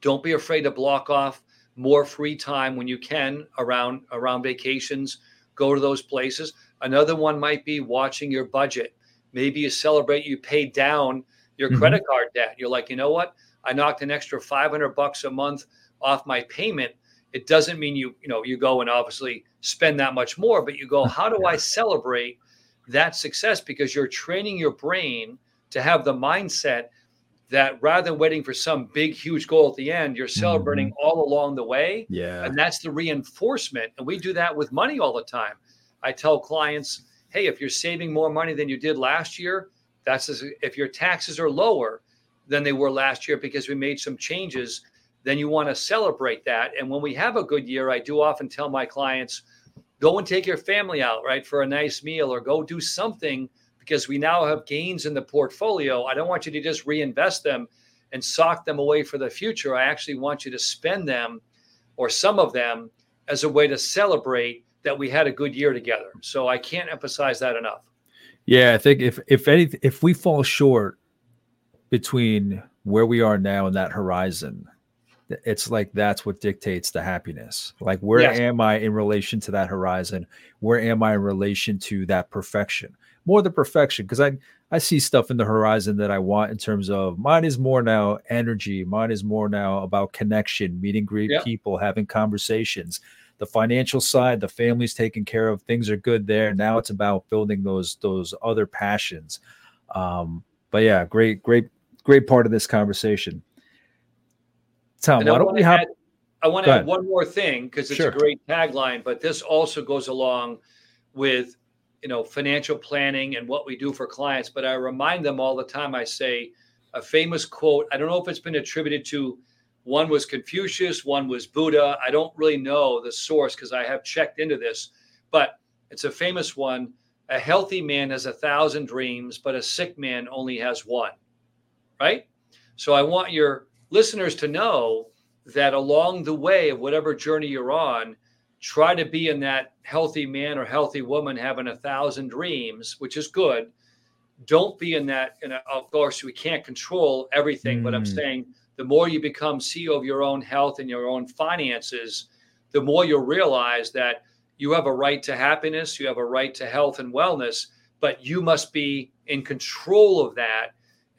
don't be afraid to block off more free time when you can around around vacations. Go to those places. Another one might be watching your budget. Maybe you celebrate you pay down your mm-hmm. credit card debt. You're like you know what? I knocked an extra 500 bucks a month off my payment. It doesn't mean you you know you go and obviously spend that much more but you go how do i celebrate that success? Because you're training your brain to have the mindset that rather than waiting for some big huge goal at the end you're celebrating mm-hmm. all along the way
yeah
and that's the reinforcement and we do that with money all the time i tell clients hey if you're saving more money than you did last year that's if your taxes are lower than they were last year because we made some changes then you want to celebrate that. And when we have a good year, I do often tell my clients, go and take your family out, right, for a nice meal or go do something because we now have gains in the portfolio. I don't want you to just reinvest them and sock them away for the future. I actually want you to spend them or some of them as a way to celebrate that we had a good year together. So I can't emphasize that enough.
Yeah, I think if if any if we fall short between where we are now and that horizon, it's like that's what dictates the happiness like where yes. am i in relation to that horizon where am i in relation to that perfection more the perfection because i i see stuff in the horizon that i want in terms of mine is more now energy mine is more now about connection meeting great yep. people having conversations the financial side the family's taken care of things are good there now it's about building those those other passions um but yeah great great great part of this conversation Tom, why don't we have? Add,
I want to add one more thing because it's sure. a great tagline, but this also goes along with you know financial planning and what we do for clients. But I remind them all the time. I say a famous quote. I don't know if it's been attributed to one was Confucius, one was Buddha. I don't really know the source because I have checked into this, but it's a famous one. A healthy man has a thousand dreams, but a sick man only has one. Right? So I want your listeners to know that along the way of whatever journey you're on, try to be in that healthy man or healthy woman having a thousand dreams, which is good. Don't be in that. And of course, we can't control everything, mm. but I'm mm. saying the more you become CEO of your own health and your own finances, the more you'll realize that you have a right to happiness, you have a right to health and wellness, but you must be in control of that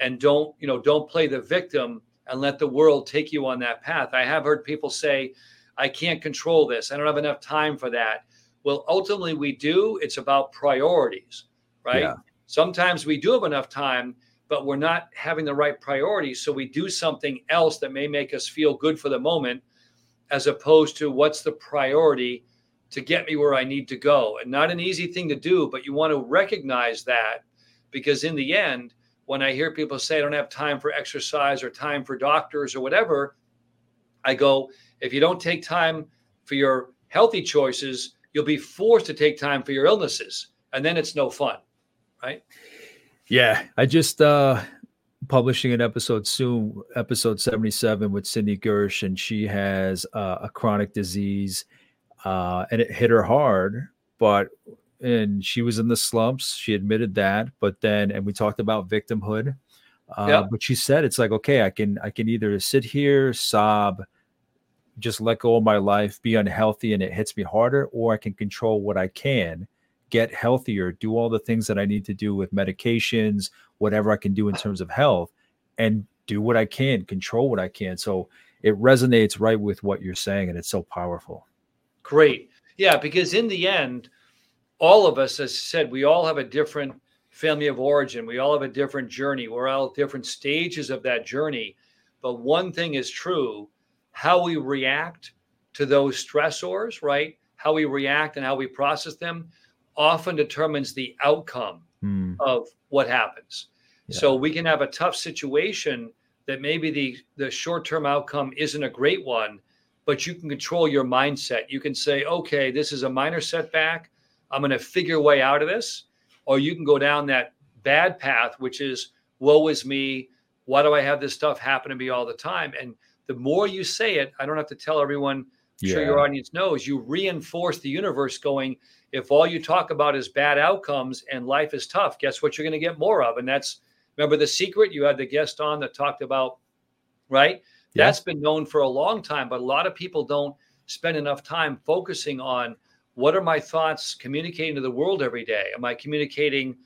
and don't, you know, don't play the victim and let the world take you on that path. I have heard people say, I can't control this. I don't have enough time for that. Well, ultimately we do. It's about priorities, right? Yeah. Sometimes we do have enough time, but we're not having the right priorities. So we do something else that may make us feel good for the moment, as opposed to what's the priority to get me where I need to go. And not an easy thing to do, but you want to recognize that because in the end, when I hear people say I don't have time for exercise or time for doctors or whatever, I go, if you don't take time for your healthy choices, you'll be forced to take time for your illnesses. And then it's no fun. Right.
Yeah. I just uh publishing an episode soon, episode 77 with Cindy Gersh, and she has uh, a chronic disease. Uh, and it hit her hard, but and she was in the slumps. She admitted that, but then and we talked about victimhood. Uh, yeah. but she said it's like okay, I can I can either sit here, sob, just let go of my life, be unhealthy, and it hits me harder, or I can control what I can, get healthier, do all the things that I need to do with medications, whatever I can do in terms of health, and do what I can, control what I can. So it resonates right with what you're saying, and it's so powerful.
Great. Yeah, because in the end, all of us, as I said, we all have a different family of origin. We all have a different journey. We're all different stages of that journey. But one thing is true how we react to those stressors, right? How we react and how we process them often determines the outcome mm. of what happens. Yeah. So we can have a tough situation that maybe the, the short term outcome isn't a great one, but you can control your mindset. You can say, okay, this is a minor setback. I'm going to figure a way out of this. Or you can go down that bad path, which is, woe is me. Why do I have this stuff happen to me all the time? And the more you say it, I don't have to tell everyone, yeah. sure your audience knows, you reinforce the universe going, if all you talk about is bad outcomes and life is tough, guess what you're going to get more of? And that's, remember the secret? You had the guest on that talked about, right? Yeah. That's been known for a long time, but a lot of people don't spend enough time focusing on what are my thoughts communicating to the world every day? Am I communicating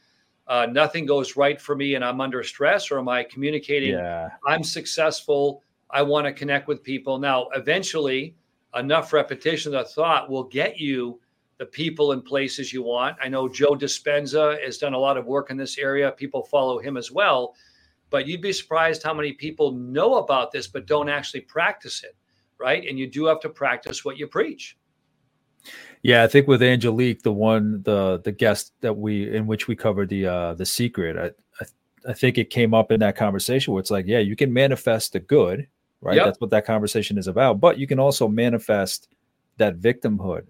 uh, nothing goes right for me and I'm under stress, or am I communicating yeah. I'm successful? I want to connect with people. Now, eventually, enough repetition of thought will get you the people and places you want. I know Joe Dispenza has done a lot of work in this area. People follow him as well. But you'd be surprised how many people know about this but don't actually practice it, right? And you do have to practice what you preach.
Yeah, I think with Angelique, the one the the guest that we in which we covered the uh the secret, I I, I think it came up in that conversation where it's like, yeah, you can manifest the good, right? Yep. That's what that conversation is about. But you can also manifest that victimhood.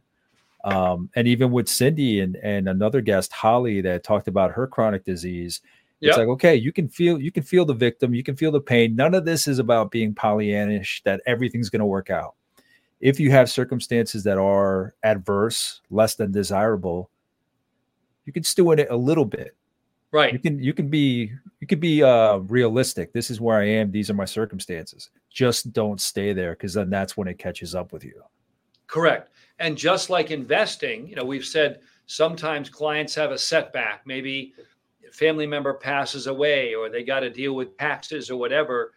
Um, and even with Cindy and, and another guest, Holly, that talked about her chronic disease, it's yep. like, okay, you can feel you can feel the victim, you can feel the pain. None of this is about being Pollyannish that everything's gonna work out. If you have circumstances that are adverse, less than desirable, you can stew in it a little bit
Right.
You can you can be you can be uh realistic. This is where I am. These are my circumstances. Just don't stay there because then that's when it catches up with you.
Correct. And just like investing, you know, we've said sometimes clients have a setback. Maybe a family member passes away or they got to deal with taxes or whatever.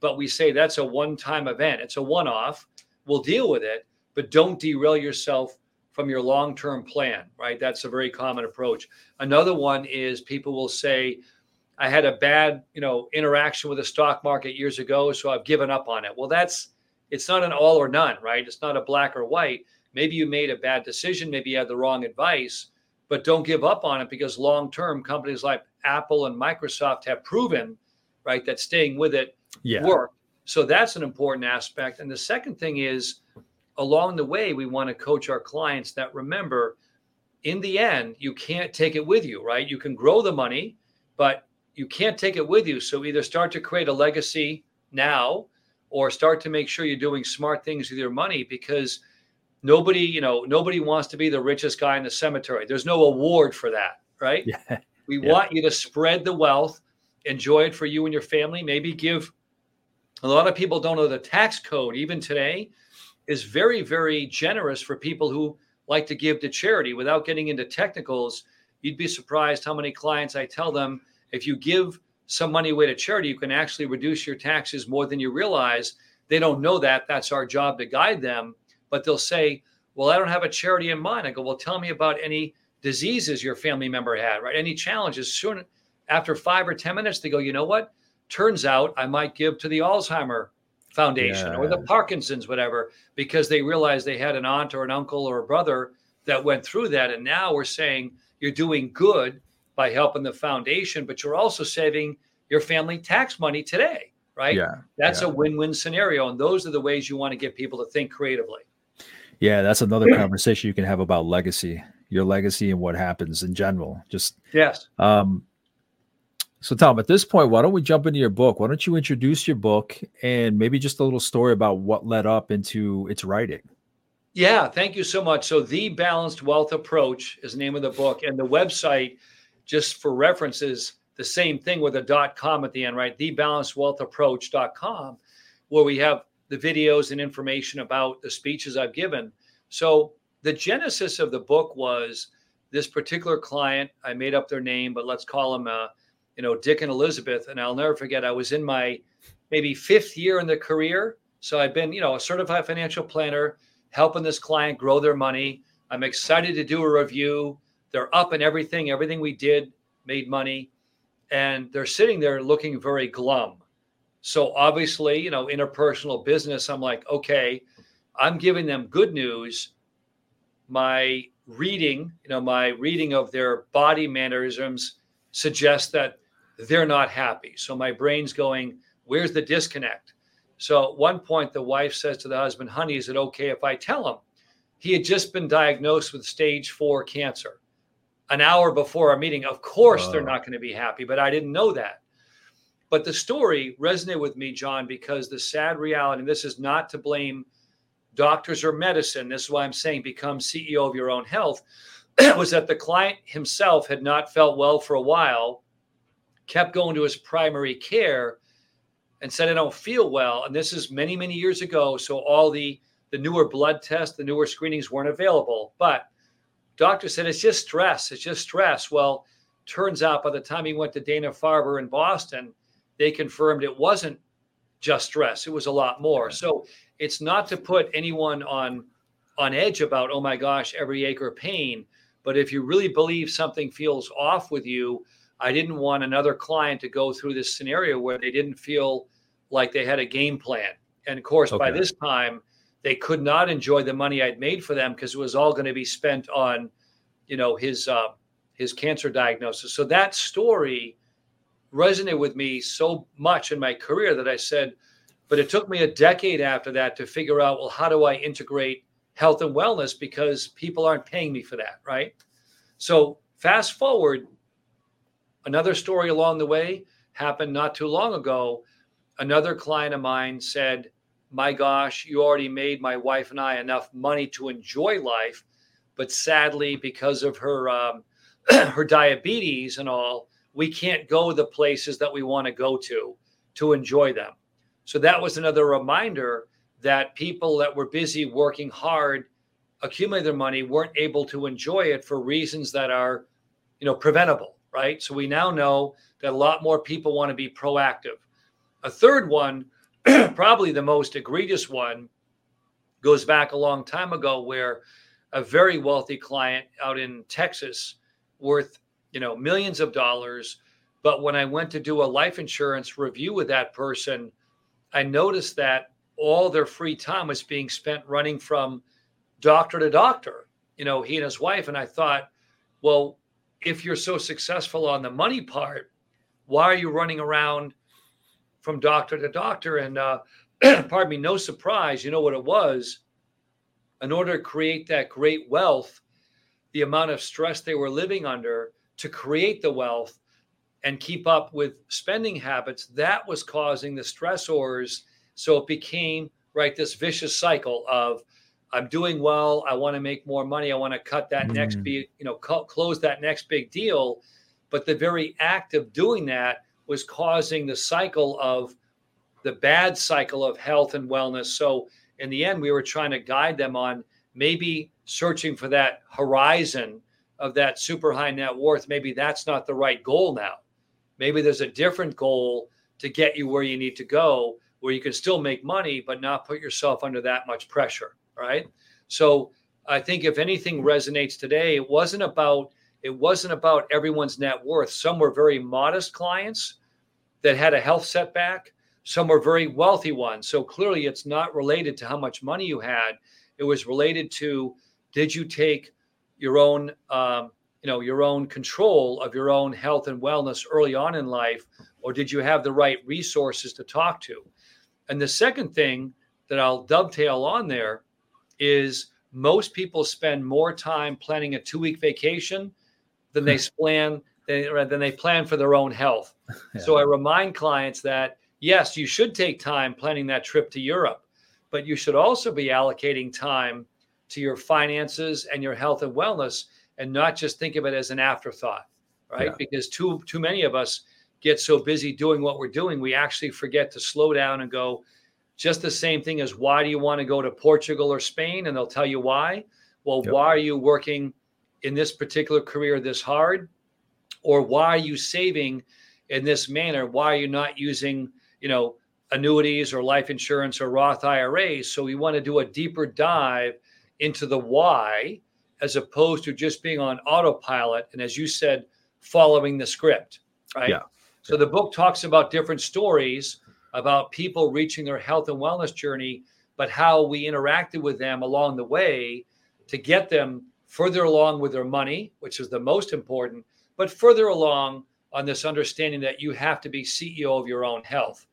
But we say that's a one-time event. It's a one-off. We'll deal with it, but don't derail yourself from your long term plan, right? That's a very common approach. Another one is people will say, I had a bad, you know, interaction with the stock market years ago, so I've given up on it. Well, that's it's not an all or none, right? It's not a black or white. Maybe you made a bad decision, maybe you had the wrong advice, but don't give up on it because long term companies like Apple and Microsoft have proven, right, that staying with it yeah. worked. So that's an important aspect. And the second thing is along the way, we want to coach our clients that remember, in the end, you can't take it with you, right? You can grow the money, but you can't take it with you. So either start to create a legacy now or start to make sure you're doing smart things with your money because nobody, you know, nobody wants to be the richest guy in the cemetery. There's no award for that, right? Yeah. We yeah. want you to spread the wealth, enjoy it for you and your family. Maybe give. A lot of people don't know the tax code, even today, is very, very generous for people who like to give to charity. Without getting into technicals, you'd be surprised how many clients I tell them if you give some money away to charity, you can actually reduce your taxes more than you realize. They don't know that. That's our job to guide them. But they'll say, Well, I don't have a charity in mind. I go, Well, tell me about any diseases your family member had, right? Any challenges. Soon after five or 10 minutes, they go, You know what? Turns out I might give to the Alzheimer Foundation yeah. or the Parkinson's, whatever, because they realized they had an aunt or an uncle or a brother that went through that. And now we're saying you're doing good by helping the foundation, but you're also saving your family tax money today, right?
Yeah.
That's
yeah.
a win win scenario. And those are the ways you want to get people to think creatively.
Yeah, that's another conversation you can have about legacy, your legacy and what happens in general. Just
yes.
Um, so, Tom, at this point, why don't we jump into your book? Why don't you introduce your book and maybe just a little story about what led up into its writing?
Yeah, thank you so much. So, The Balanced Wealth Approach is the name of the book, and the website, just for reference, is the same thing with a dot com at the end, right? TheBalancedWealthApproach.com, where we have the videos and information about the speeches I've given. So, the genesis of the book was this particular client. I made up their name, but let's call them, uh, you know, Dick and Elizabeth. And I'll never forget, I was in my maybe fifth year in the career. So I've been, you know, a certified financial planner, helping this client grow their money. I'm excited to do a review. They're up in everything. Everything we did made money. And they're sitting there looking very glum. So obviously, you know, interpersonal business, I'm like, okay, I'm giving them good news. My reading, you know, my reading of their body mannerisms suggests that they're not happy. So my brain's going, where's the disconnect? So at one point, the wife says to the husband, honey, is it okay if I tell him? He had just been diagnosed with stage four cancer an hour before our meeting. Of course, they're not going to be happy, but I didn't know that. But the story resonated with me, John, because the sad reality, and this is not to blame doctors or medicine, this is why I'm saying become CEO of your own health, (clears throat) was that the client himself had not felt well for a while kept going to his primary care and said, I don't feel well. And this is many, many years ago. So all the, the newer blood tests, the newer screenings weren't available. But doctor said, it's just stress. It's just stress. Well, turns out by the time he went to Dana Farber in Boston, they confirmed it wasn't just stress. It was a lot more. So it's not to put anyone on on edge about, oh my gosh, every ache or pain. But if you really believe something feels off with you, I didn't want another client to go through this scenario where they didn't feel like they had a game plan. And of course, okay. by this time, they could not enjoy the money I'd made for them because it was all going to be spent on, you know, his uh, his cancer diagnosis. So that story resonated with me so much in my career that I said, but it took me a decade after that to figure out, well, how do I integrate health and wellness because people aren't paying me for that, right? So fast forward Another story along the way happened not too long ago. Another client of mine said, My gosh, you already made my wife and I enough money to enjoy life. But sadly, because of her, um, (clears throat) her diabetes and all, we can't go the places that we want to go to to enjoy them. So that was another reminder that people that were busy working hard, accumulating their money, weren't able to enjoy it for reasons that are, you know, preventable right? So we now know that a lot more people want to be proactive. A third one, (clears throat) probably the most egregious one, goes back a long time ago where a very wealthy client out in Texas worth, you know, millions of dollars, but when I went to do a life insurance review with that person, I noticed that all their free time was being spent running from doctor to doctor, you know, he and his wife. And I thought, well, if you're so successful on the money part, why are you running around from doctor to doctor? And uh, (clears throat) pardon me, no surprise, you know what it was. In order to create that great wealth, the amount of stress they were living under to create the wealth and keep up with spending habits, that was causing the stressors. So it became right this vicious cycle of I'm doing well. I want to make more money. I want to cut that mm. next big, you know, cu- close that next big deal. But the very act of doing that was causing the cycle of the bad cycle of health and wellness. So in the end, we were trying to guide them on maybe searching for that horizon of that super high net worth. Maybe that's not the right goal now. Maybe there's a different goal to get you where you need to go, where you can still make money, but not put yourself under that much pressure. Right. So I think if anything resonates today, it wasn't about it wasn't about everyone's net worth. Some were very modest clients that had a health setback. Some were very wealthy ones. So clearly, it's not related to how much money you had. It was related to did you take your own, um, you know, your own control of your own health and wellness early on in life, or did you have the right resources to talk to? And the second thing that I'll dovetail on there is most people spend more time planning a two week vacation than they hmm. plan than they plan for their own health. (laughs) Yeah. So I remind clients that yes, you should take time planning that trip to Europe, but you should also be allocating time to your finances and your health and wellness and not just think of it as an afterthought, right? Yeah. Because too too many of us get so busy doing what we're doing, we actually forget to slow down and go just the same thing as why do you want to go to Portugal or Spain and they'll tell you why? Well, yep. why are you working in this particular career this hard? Or why are you saving in this manner? Why are you not using, you know, annuities or life insurance or Roth IRAs? So we want to do a deeper dive into the why as opposed to just being on autopilot and as you said following the script right yeah so the book talks about different stories about people reaching their health and wellness journey but how we interacted with them along the way to get them further along with their money which is the most important but further along on this understanding that you have to be ceo of your own health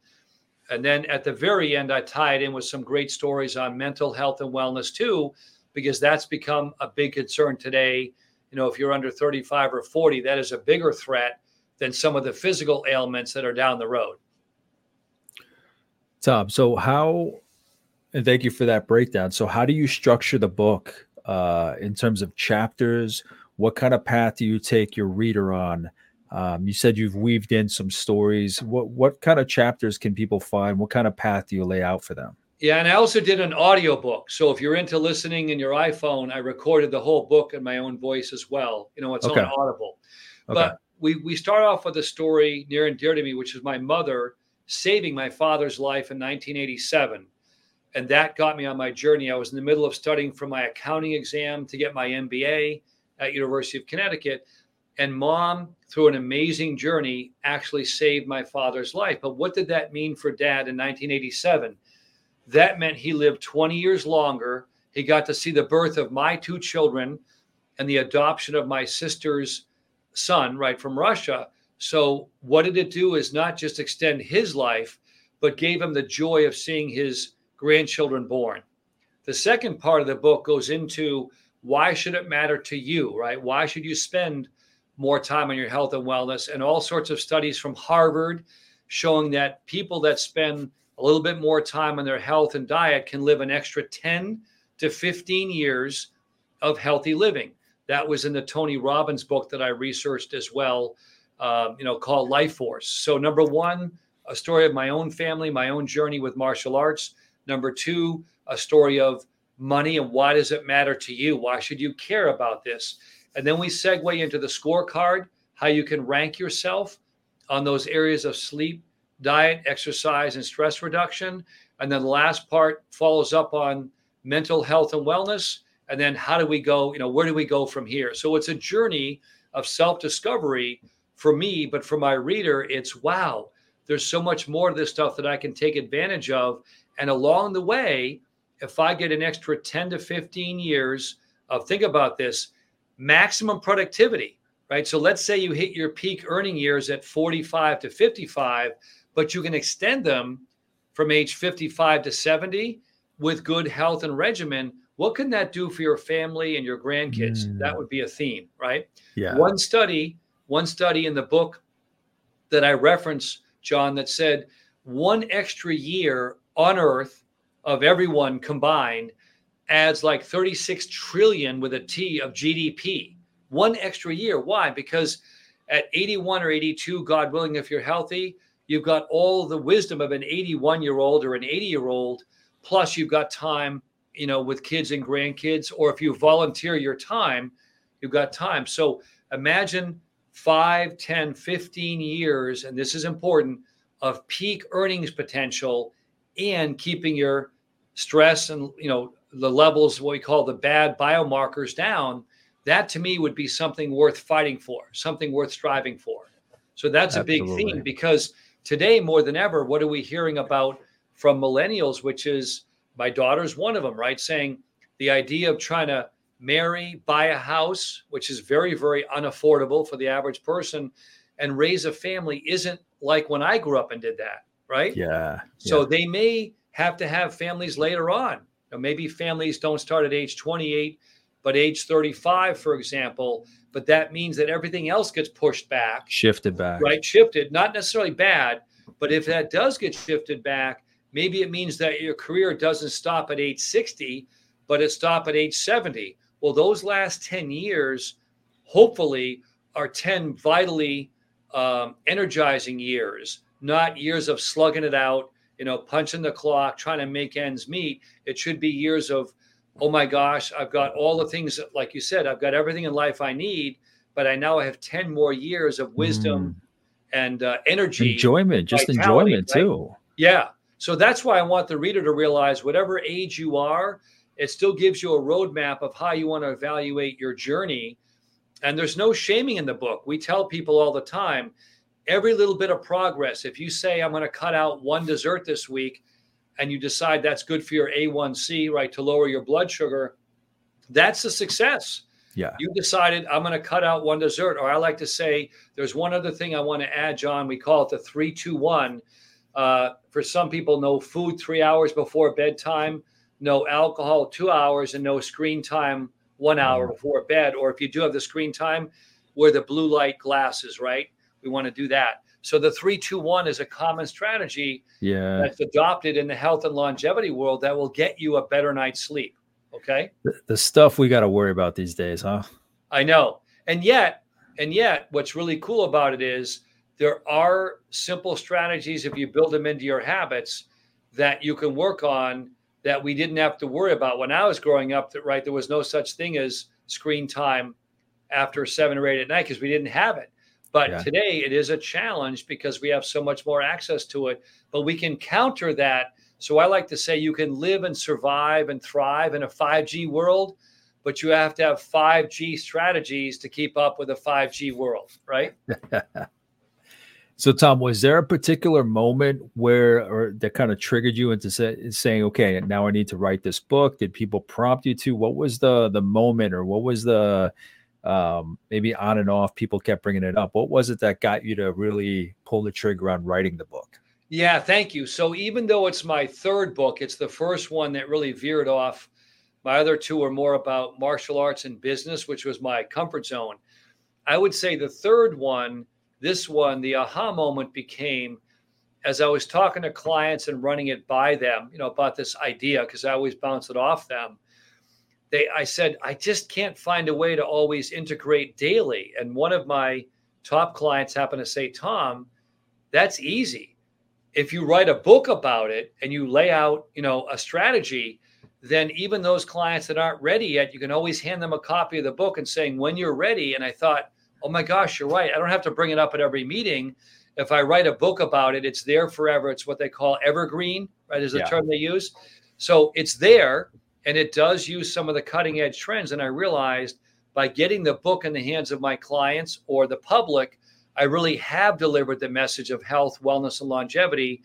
and then at the very end i tie it in with some great stories on mental health and wellness too because that's become a big concern today. You know, if you're under 35 or 40, that is a bigger threat than some of the physical ailments that are down the road.
Tom, so how, and thank you for that breakdown. So, how do you structure the book uh, in terms of chapters? What kind of path do you take your reader on? Um, you said you've weaved in some stories. What what kind of chapters can people find? What kind of path do you lay out for them?
Yeah, and I also did an audio book. So if you're into listening in your iPhone, I recorded the whole book in my own voice as well. You know, it's okay. on Audible. Okay. But we we start off with a story near and dear to me, which is my mother saving my father's life in 1987. And that got me on my journey. I was in the middle of studying for my accounting exam to get my MBA at University of Connecticut. And mom, through an amazing journey, actually saved my father's life. But what did that mean for dad in 1987? That meant he lived 20 years longer. He got to see the birth of my two children and the adoption of my sister's son, right from Russia. So, what did it do is not just extend his life, but gave him the joy of seeing his grandchildren born. The second part of the book goes into why should it matter to you, right? Why should you spend more time on your health and wellness? And all sorts of studies from Harvard showing that people that spend a little bit more time on their health and diet can live an extra 10 to 15 years of healthy living. That was in the Tony Robbins book that I researched as well, um, you know, called Life Force. So, number one, a story of my own family, my own journey with martial arts. Number two, a story of money and why does it matter to you? Why should you care about this? And then we segue into the scorecard, how you can rank yourself on those areas of sleep, diet, exercise, and stress reduction. And then the last part follows up on mental health and wellness. And then how do we go? You know, where do we go from here? So it's a journey of self discovery for me, but for my reader, it's wow, there's so much more of this stuff that I can take advantage of. And along the way, if I get an extra 10 to 15 years of think about this maximum productivity, right? So let's say you hit your peak earning years at 45 to 55 but you can extend them from age 55 to 70 with good health and regimen. What can that do for your family and your grandkids? Mm. That would be a theme, right?
Yeah.
One study, one study in the book that I reference, John, that said one extra year on earth of everyone combined adds like 36 trillion with a T of GDP. One extra year. Why? Because at 81 or 82, God willing, if you're healthy, you've got all the wisdom of an 81 year old or an 80 year old, plus you've got time, you know, with kids and grandkids, or if you volunteer your time, you've got time. So imagine 5, 10, 15 years, and this is important, of peak earnings potential and keeping your stress and, you know, the levels, what we call the bad biomarkers down, that to me would be something worth fighting for, something worth striving for. So that's Absolutely. a big theme because today, more than ever, what are we hearing about from millennials, which is my daughter's one of them, right? Saying the idea of trying to marry, buy a house, which is very, very unaffordable for the average person, and raise a family isn't like when I grew up and did that, right?
Yeah.
So
yeah.
they may have to have families later on. Now, maybe families don't start at age 28, but age 35, for example. But that means that everything else gets pushed back,
shifted back,
right? Shifted, not necessarily bad, but if that does get shifted back, maybe it means that your career doesn't stop at age 60, but it stops at age 70. Well, those last 10 years, hopefully, are 10 vitally um, energizing years, not years of slugging it out, you know, punching the clock, trying to make ends meet. It should be years of, oh my gosh, I've got all the things, that, like you said, I've got everything in life I need, but I now have 10 more years of wisdom mm. and uh, energy.
Enjoyment, just enjoyment right? too.
Yeah. So that's why I want the reader to realize whatever age you are, it still gives you a roadmap of how you want to evaluate your journey. And there's no shaming in the book. We tell people all the time, every little bit of progress. If you say, I'm going to cut out one dessert this week, and you decide that's good for your A1C, right, to lower your blood sugar, that's a success.
Yeah.
You decided I'm going to cut out one dessert. Or I like to say, there's one other thing I want to add, John. We call it the three, two, one. Uh, for some people, no food three hours before bedtime, no alcohol two hours, and no screen time one hour mm. before bed. Or if you do have the screen time, wear the blue light glasses, right? We want to do that. So the three, two, one is a common strategy
yeah.
that's adopted in the health and longevity world that will get you a better night's sleep. Okay.
The, the stuff we got to worry about these days, huh?
I know. And yet, and yet, what's really cool about it is there are simple strategies if you build them into your habits that you can work on that we didn't have to worry about when I was growing up. That right, there was no such thing as screen time after seven or eight at night because we didn't have it. But yeah. today it is a challenge because we have so much more access to it. But we can counter that. So I like to say you can live and survive and thrive in a 5G world, but you have to have 5G strategies to keep up with a 5G world, right? (laughs)
so Tom, was there a particular moment where or that kind of triggered you into say, saying, okay, now I need to write this book? Did people prompt you to? What was the the moment or what was the um, maybe on and off, people kept bringing it up. What was it that got you to really pull the trigger on writing the book?
Yeah, thank you. So even though it's my third book, it's the first one that really veered off. My other two are more about martial arts and business, which was my comfort zone. I would say the third one, this one, the aha moment became as I was talking to clients and running it by them, you know, about this idea, because I always bounce it off them they I said I just can't find a way to always integrate daily. And one of my top clients happened to say, Tom, that's easy. If you write a book about it and you lay out, you know, a strategy, then even those clients that aren't ready yet, you can always hand them a copy of the book and saying, when you're ready. And I thought, oh my gosh, you're right. I don't have to bring it up at every meeting. If I write a book about it, it's there forever. It's what they call evergreen, right? Is the yeah. term they use. So it's there and it does use some of the cutting edge trends. And I realized by getting the book in the hands of my clients or the public, I really have delivered the message of health, wellness, and longevity.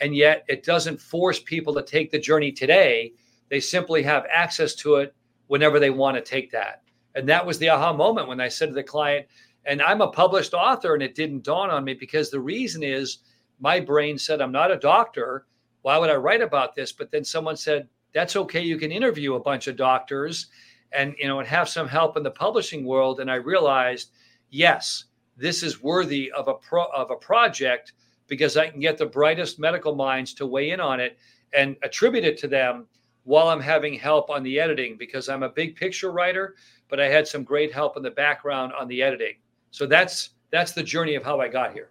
And yet it doesn't force people to take the journey today. They simply have access to it whenever they want to take that. And that was the aha moment when I said to the client, and I'm a published author, and it didn't dawn on me because the reason is my brain said, I'm not a doctor. Why would I write about this? But then someone said, that's okay. You can interview a bunch of doctors and you know and have some help in the publishing world. And I realized, yes, this is worthy of a pro of a project because I can get the brightest medical minds to weigh in on it and attribute it to them. while I'm having help on the editing because I'm a big picture writer, but I had some great help in the background on the editing. So that's that's the journey of how I got here.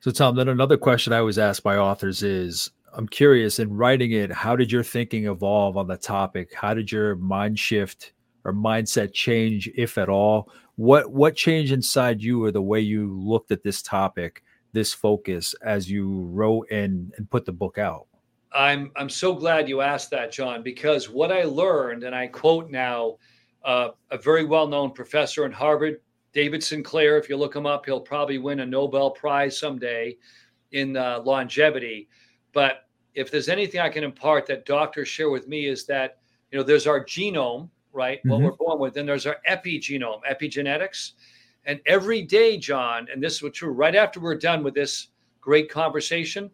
So Tom, then another question I always ask my authors is I'm curious in writing it, how did your thinking evolve on the topic? How did your mind shift or mindset change, if at all? What what changed inside you or the way you looked at this topic, this focus as you wrote and, and put the book out?
I'm I'm so glad you asked that, John, because what I learned, and I quote now uh, a very well-known professor in Harvard, David Sinclair. If you look him up, he'll probably win a Nobel Prize someday in uh, longevity. But if there's anything I can impart that doctors share with me is that you know there's our genome, right? Mm-hmm. What we're born with, then there's our epigenome, epigenetics, and every day, John, and this is true. Right after we're done with this great conversation,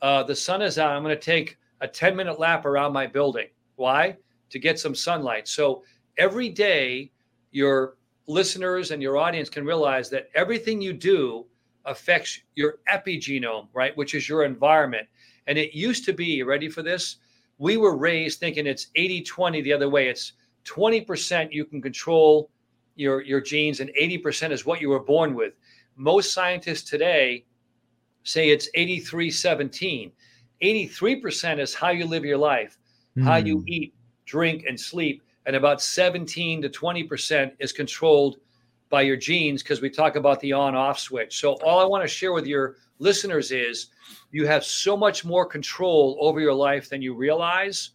uh, the sun is out. I'm going to take a 10 minute lap around my building. Why? To get some sunlight. So every day, your listeners and your audience can realize that everything you do affects your epigenome, right? Which is your environment. And it used to be, ready for this? We were raised thinking it's 80 20 the other way. It's 20% you can control your, your genes, and 80% is what you were born with. Most scientists today say it's 83 17. 83% is how you live your life, mm. how you hmm. eat, drink, and sleep. And about 17 to 20% is controlled by your genes because we talk about the on off switch. So, all I want to share with your listeners is you have so much more control over your life than you realize.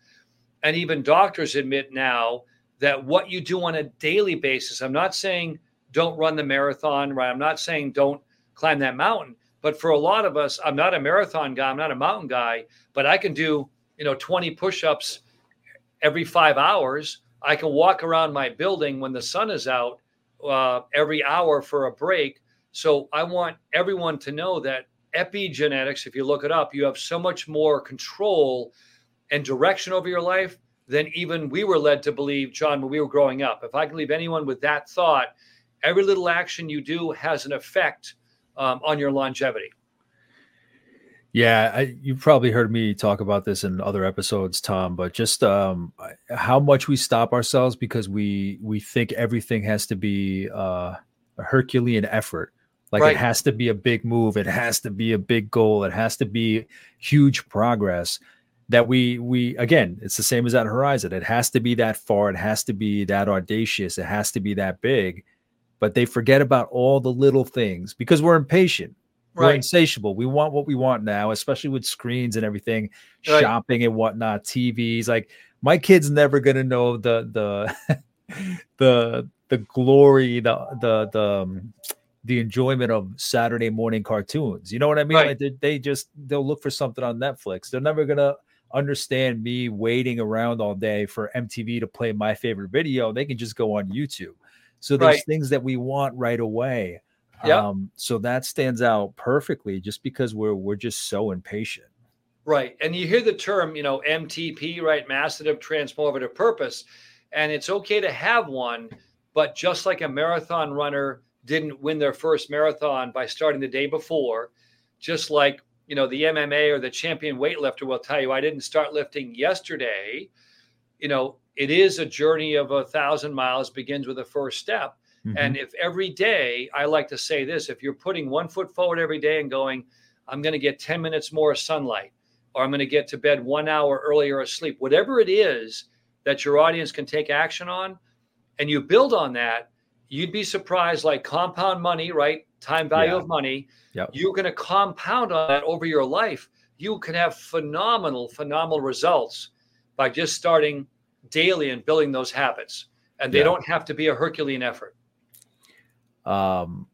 And even doctors admit now that what you do on a daily basis, I'm not saying don't run the marathon, right? I'm not saying don't climb that mountain, but for a lot of us, I'm not a marathon guy, I'm not a mountain guy, but I can do, you know, 20 push-ups every 5 hours. I can walk around my building when the sun is out uh, every hour for a break. So I want everyone to know that epigenetics, if you look it up, you have so much more control and direction over your life than even we were led to believe, John, when we were growing up. If I can leave anyone with that thought, every little action you do has an effect um, on your longevity.
Yeah, I, you've probably heard me talk about this in other episodes, Tom. But just um, how much we stop ourselves because we we think everything has to be uh, a Herculean effort. Like right. it has to be a big move, it has to be a big goal, it has to be huge progress. That we we again, it's the same as that horizon. It has to be that far. It has to be that audacious. It has to be that big but they forget about all the little things because we're impatient. Right. We're insatiable. We want what we want now, especially with screens and everything, right. shopping and whatnot, TVs. Like my kid's never gonna know the the (laughs) the the glory, the the the um, the enjoyment of Saturday morning cartoons. You know what I mean? Right. Like they, they just they'll look for something on Netflix. They're never gonna understand me waiting around all day for MTV to play my favorite video. They can just go on YouTube. So there's right. things that we want right away. Yeah. Um, so that stands out perfectly just because we're we're just so impatient.
Right. And you hear the term, you know, MTP, right? Massive transformative purpose. And it's okay to have one, but just like a marathon runner didn't win their first marathon by starting the day before, just like, you know, the MMA or the champion weightlifter will tell you, I didn't start lifting yesterday. You know, it is a journey of a thousand miles begins with a first step mm-hmm. and if every day i like to say this if you're putting one foot forward every day and going i'm going to get 10 minutes more sunlight or i'm going to get to bed one hour earlier asleep whatever it is that your audience can take action on and you build on that you'd be surprised like compound money right time value yeah. of money yep. you're going to compound on that over your life you can have phenomenal phenomenal results by just starting daily and building those habits. And they yeah. don't have to be a Herculean effort.
Um,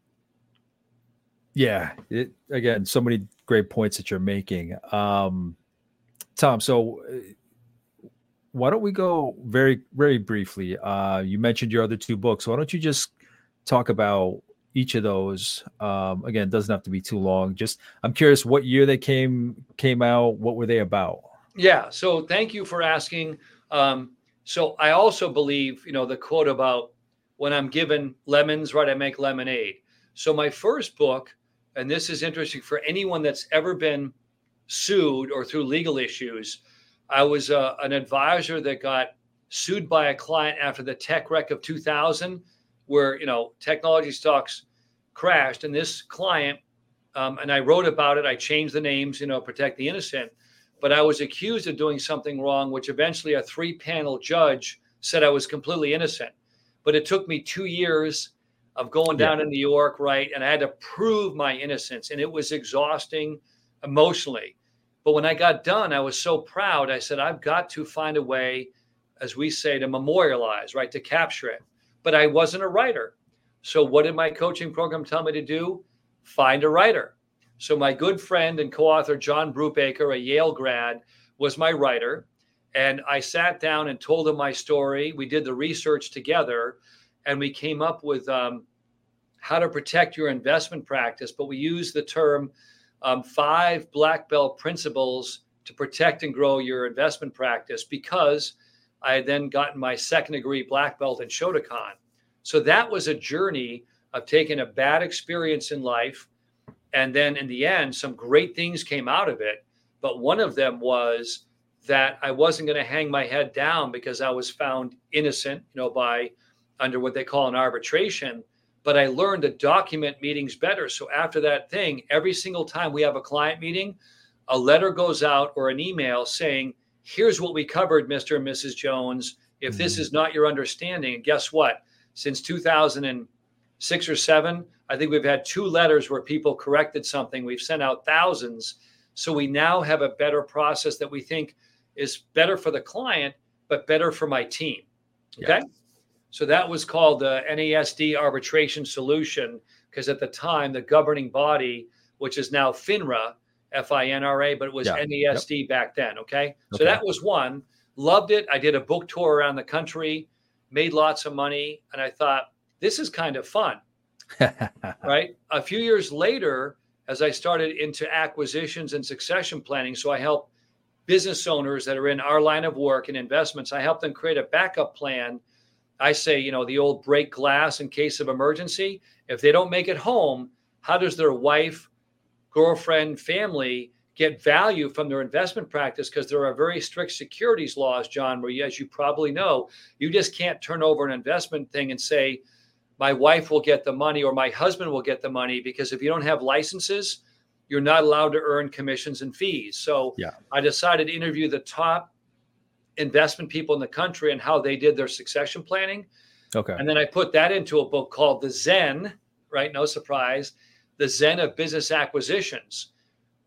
yeah, it, again, so many great points that you're making. Um, Tom, so uh, why don't we go very, very briefly? Uh, you mentioned your other two books. Why don't you just talk about each of those? Um, again, doesn't have to be too long. Just I'm curious what year they came came out. What were they about?
Yeah. So thank you for asking. Um, so I also believe, you know, the quote about when I'm given lemons, right, I make lemonade. So my first book, and this is interesting for anyone that's ever been sued or through legal issues, I was uh, an advisor that got sued by a client after the tech wreck of 2000, where you know technology stocks crashed, and this client, um, and I wrote about it. I changed the names, you know, protect the innocent. But I was accused of doing something wrong, which eventually a three-panel judge said I was completely innocent. But it took me two years of going down yeah. in New York, right? And I had to prove my innocence, and it was exhausting emotionally. But when I got done, I was so proud. I said, I've got to find a way, as we say, to memorialize, right, to capture it. But I wasn't a writer. So, what did my coaching program tell me to do? Find a writer. So, my good friend and co author, John Brubaker, a Yale grad, was my writer. And I sat down and told him my story. We did the research together and we came up with um, how to protect your investment practice. But we used the term um, five black belt principles to protect and grow your investment practice because I had then gotten my second degree black belt in Shotokan. So that was a journey of taking a bad experience in life. And then in the end, some great things came out of it. But one of them was that I wasn't going to hang my head down because I was found innocent, you know, by under what they call an arbitration. But I learned to document meetings better. So after that thing, every single time we have a client meeting, a letter goes out or an email saying, here's what we covered, Mr. and Mrs. Jones. If mm-hmm. this is not your understanding, and guess what? Since 2006 or seven, I think we've had two letters where people corrected something. We've sent out thousands. So we now have a better process that we think is better for the client, but better for my team. Okay. Yeah. So that was called the NASD arbitration solution because at the time, the governing body, which is now FINRA, F I N R A, but it was yeah. NASD yep. back then. Okay? okay. So that was one. Loved it. I did a book tour around the country, made lots of money, and I thought, this is kind of fun. (laughs) right? A few years later, as I started into acquisitions and succession planning, so I help business owners that are in our line of work and investments, I help them create a backup plan I say, you know, the old break glass in case of emergency. If they don't make it home, how does their wife, girlfriend, family get value from their investment practice? Because there are very strict securities laws, John, where, as you probably know, you just can't turn over an investment thing and say, my wife will get the money or my husband will get the money. Because if you don't have licenses, you're not allowed to earn commissions and fees. So yeah. I decided to interview the top investment people in the country and how they did their succession planning. Okay. And then I put that into a book called The Zen, right? No surprise. The Zen of Business Acquisitions.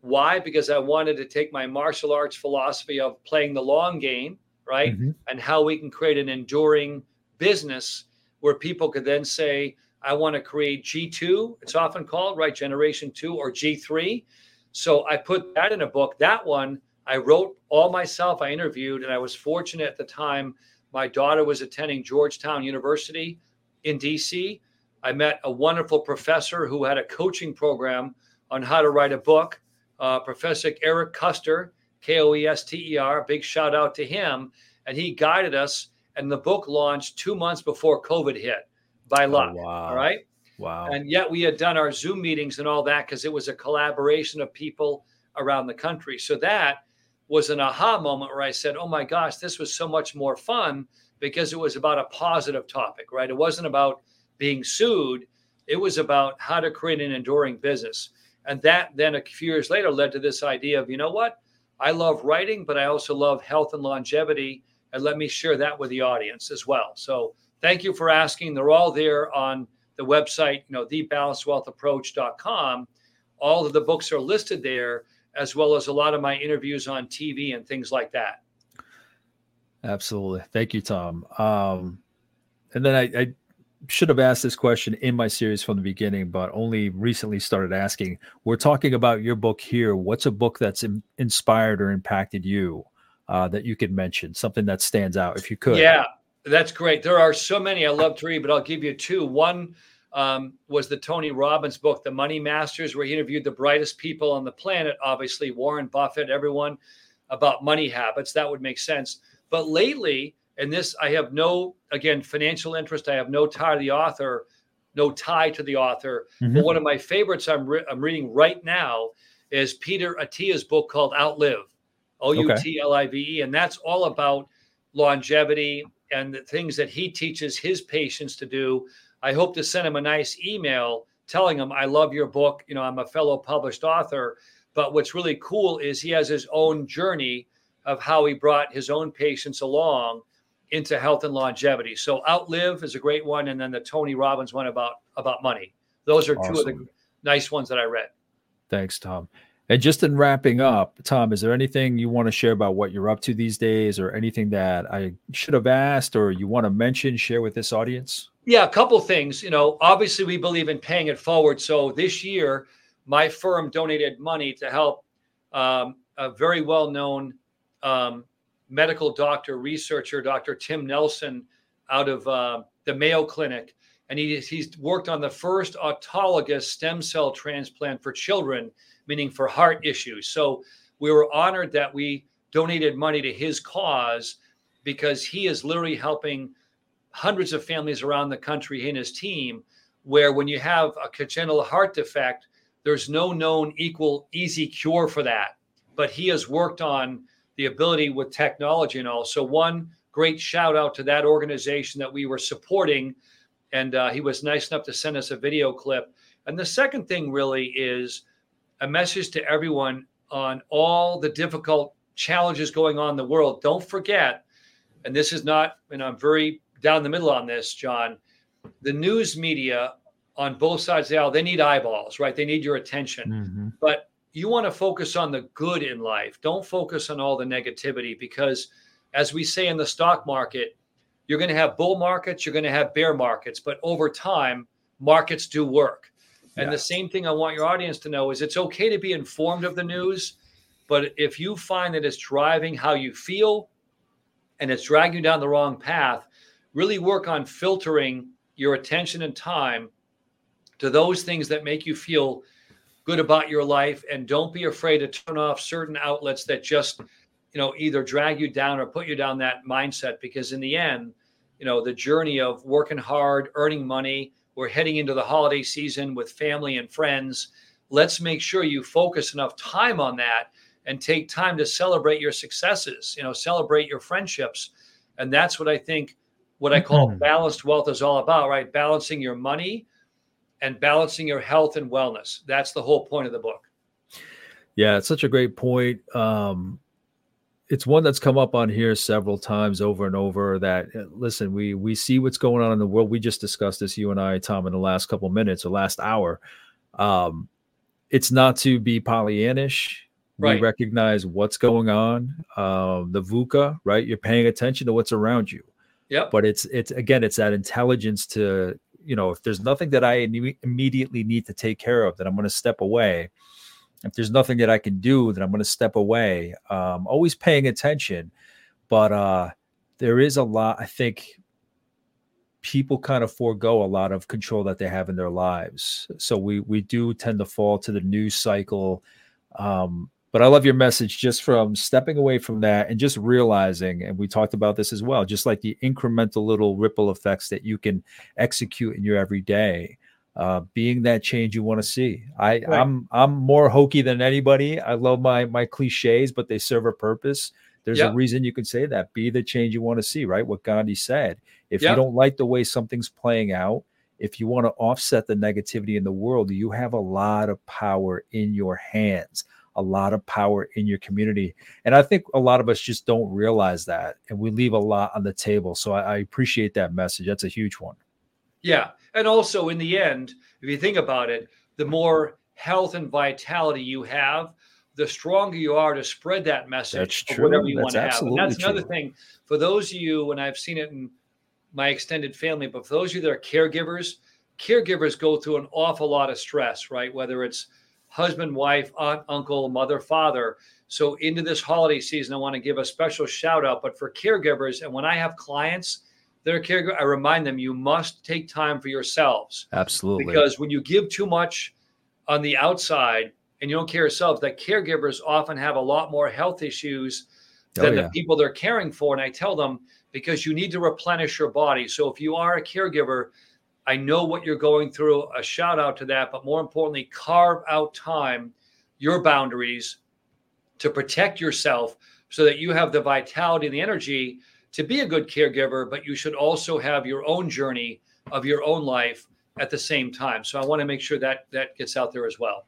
Why? Because I wanted to take my martial arts philosophy of playing the long game, right? Mm-hmm. And how we can create an enduring business where people could then say, I want to create G2, it's often called, right? Generation two or G3. So I put that in a book. That one I wrote all myself. I interviewed, and I was fortunate at the time. My daughter was attending Georgetown University in DC. I met a wonderful professor who had a coaching program on how to write a book, uh, Professor Eric Koester, K O E S T E R. Big shout out to him. And he guided us. And the book launched two months before COVID hit by oh, luck. Oh, wow. All right. Wow. And yet we had done our Zoom meetings and all that because it was a collaboration of people around the country. So that was an aha moment where I said, oh my gosh, this was so much more fun because it was about a positive topic, right? It wasn't about being sued, it was about how to create an enduring business. And that then a few years later led to this idea of, you know what? I love writing, but I also love health and longevity. And let me share that with the audience as well. So thank you for asking. They're all there on the website, you know, thebalancedwealthapproach.com. All of the books are listed there as well as a lot of my interviews on TV and things like that.
Absolutely. Thank you, Tom. Um, and then I, I, should have asked this question in my series from the beginning, but only recently started asking. We're talking about your book here. What's a book that's in, inspired or impacted you uh, that you could mention? Something that stands out, if you could.
Yeah, that's great. There are so many I love to read, but I'll give you two. One um, was the Tony Robbins book, The Money Masters, where he interviewed the brightest people on the planet, obviously Warren Buffett, everyone about money habits. That would make sense. But lately, and this, I have no, again, financial interest. I have no tie to the author, no tie to the author. Mm-hmm. But one of my favorites I'm, re- I'm reading right now is Peter Attia's book called Outlive. O U T L I V E. And that's all about longevity and the things that he teaches his patients to do. I hope to send him a nice email telling him, I love your book. You know, I'm a fellow published author. But what's really cool is he has his own journey of how he brought his own patients along into health and longevity. So Outlive is a great one. And then the Tony Robbins one about about money. Those are awesome. two of the nice ones that I read.
Thanks, Tom. And just in wrapping up, Tom, is there anything you want to share about what you're up to these days or anything that I should have asked or you want to mention, share with this audience?
Yeah, a couple things. You know, obviously we believe in paying it forward. So this year, my firm donated money to help um, a very well known um, medical doctor, researcher, Dr. Tim Nelson, out of uh, the Mayo Clinic. And he, he's worked on the first autologous stem cell transplant for children meaning for heart issues. So we were honored that we donated money to his cause because he is literally helping hundreds of families around the country and his team where when you have a congenital heart defect there's no known equal easy cure for that. But he has worked on the ability with technology and all. So one great shout out to that organization that we were supporting. And uh, he was nice enough to send us a video clip. And the second thing really is a message to everyone on all the difficult challenges going on in the world. Don't forget, and this is not, and I'm very down the middle on this, John. The news media on both sides of the aisle, they need eyeballs, right? They need your attention. Mm-hmm. But you want to focus on the good in life. Don't focus on all the negativity because, as we say in the stock market, you're going to have bull markets, you're going to have bear markets, but over time, markets do work. And the same thing I want your audience to know is it's okay to be informed of the news, but if you find that it's driving how you feel and it's dragging you down the wrong path, really work on filtering your attention and time to those things that make you feel good about your life. And don't be afraid to turn off certain outlets that just you know either drag you down or put you down that mindset because in the end you know the journey of working hard earning money we're heading into the holiday season with family and friends. Let's make sure you focus enough time on that and take time to celebrate your successes, you know, celebrate your friendships. And that's what I think what I call mm-hmm. balanced wealth is all about, right? Balancing your money and balancing your health and wellness. That's the whole point of the book.
Yeah, it's such a great point. Um, it's one that's come up on here several times over and over that uh, listen we we see what's going on in the world. We just discussed this you and i tom in the last couple minutes or last hour. Um it's not to be pollyannish. Right. we recognize what's going on. Um the VUCA right? You're paying attention to what's around you.
Yeah
but it's it's again it's that intelligence to you know if there's nothing that i immediately need to take care of that i'm going to step away if there's nothing that I can do, then I'm going to step away. Um, always paying attention, but uh, there is a lot. I think people kind of forego a lot of control that they have in their lives. So we we do tend to fall to the news cycle. Um, but I love your message just from stepping away from that and just realizing, and we talked about this as well, just like the incremental little ripple effects that you can execute in your everyday uh, being that change you want to see. I, right. I'm I'm more hokey than anybody. I love my my cliches, but they serve a purpose. There's yep. a reason you can say that. Be the change you want to see, right? What Gandhi said. If yep. you don't like the way something's playing out, if you want to offset the negativity in the world, you have a lot of power in your hands, a lot of power in your community. And I think a lot of us just don't realize that. And we leave a lot on the table. So I, I appreciate that message. That's a huge one.
Yeah. And also, in the end, if you think about it, the more health and vitality you have, the stronger you are to spread that message
that's true. whatever you
that's want to have. And that's
true.
another thing for those of you, and I've seen it in my extended family, but for those of you that are caregivers, caregivers go through an awful lot of stress, right? Whether it's husband, wife, aunt, uncle, mother, father. So into this holiday season, I want to give a special shout out. But for caregivers, and when I have clients are caregiver, I remind them you must take time for yourselves.
Absolutely.
Because when you give too much on the outside and you don't care yourselves, that caregivers often have a lot more health issues oh, than oh, yeah. the people they're caring for. And I tell them because you need to replenish your body. So if you are a caregiver, I know what you're going through. A shout out to that, but more importantly, carve out time, your boundaries to protect yourself so that you have the vitality and the energy to be a good caregiver, but you should also have your own journey of your own life at the same time. So I want to make sure that that gets out there as well.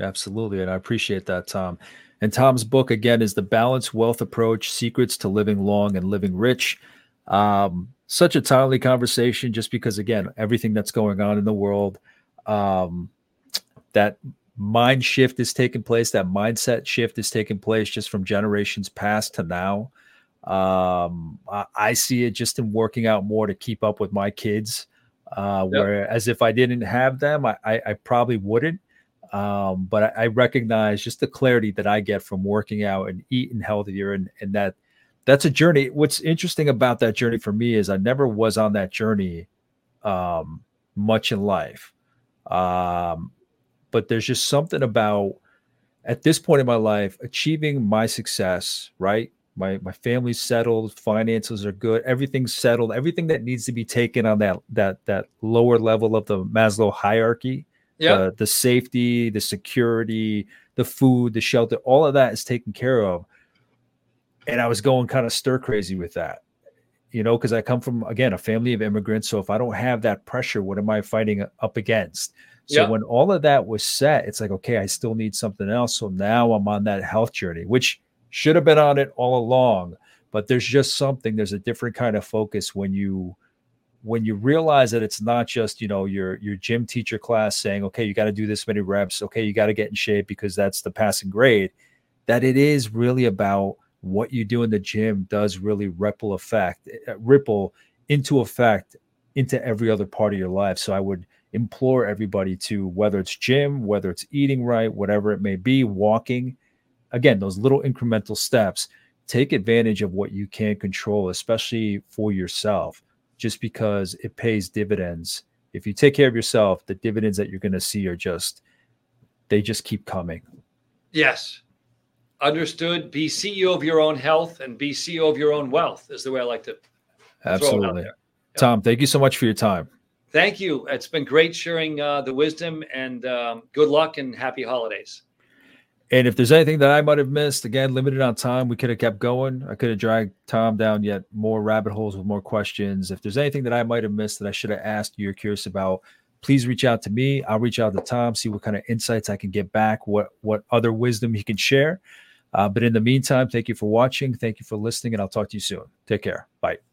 Absolutely. And I appreciate that, Tom. And Tom's book, again, is The Balanced Wealth Approach Secrets to Living Long and Living Rich. Um, such a timely conversation, just because, again, everything that's going on in the world, um, that mind shift is taking place, that mindset shift is taking place just from generations past to now. Um, I, I see it just in working out more to keep up with my kids. Uh, yep. Where as if I didn't have them, I, I, I probably wouldn't. Um, but I, I, recognize just the clarity that I get from working out and eating healthier, and and that that's a journey. What's interesting about that journey for me is I never was on that journey um, much in life, um, but there's just something about at this point in my life achieving my success. Right, my my family's settled, finances are good, everything's settled, everything that needs to be taken on that that that lower level of the Maslow hierarchy yeah. The, the safety, the security, the food, the shelter, all of that is taken care of. And I was going kind of stir crazy with that, you know, because I come from, again, a family of immigrants. So if I don't have that pressure, what am I fighting up against? So when all of that was set, it's like, okay, I still need something else. So now I'm on that health journey, which should have been on it all along. But there's just something, there's a different kind of focus when you when you realize that it's not just you know your your gym teacher class saying okay you got to do this many reps okay you got to get in shape because that's the passing grade that it is really about what you do in the gym does really ripple effect uh, ripple into effect into every other part of your life so i would implore everybody to whether it's gym whether it's eating right whatever it may be walking again those little incremental steps take advantage of what you can control especially for yourself just because it pays dividends. If you take care of yourself, the dividends that you're going to see are just, they just keep coming.
Yes. Understood. Be CEO of your own health and be CEO of your own wealth is the way I like to.
Absolutely. Tom, thank you so much for your time.
Thank you. It's been great sharing uh, the wisdom and um, good luck and happy holidays.
And if there's anything that I might have missed, again, limited on time, we could have kept going. I could have dragged Tom down yet more rabbit holes with more questions. If there's anything that I might have missed that I should have asked you're curious about, please reach out to me. I'll reach out to Tom, see what kind of insights I can get back, what what other wisdom he can share. Uh, but in the meantime, thank you for watching. Thank you for listening, and I'll talk to you soon. Take care. Bye.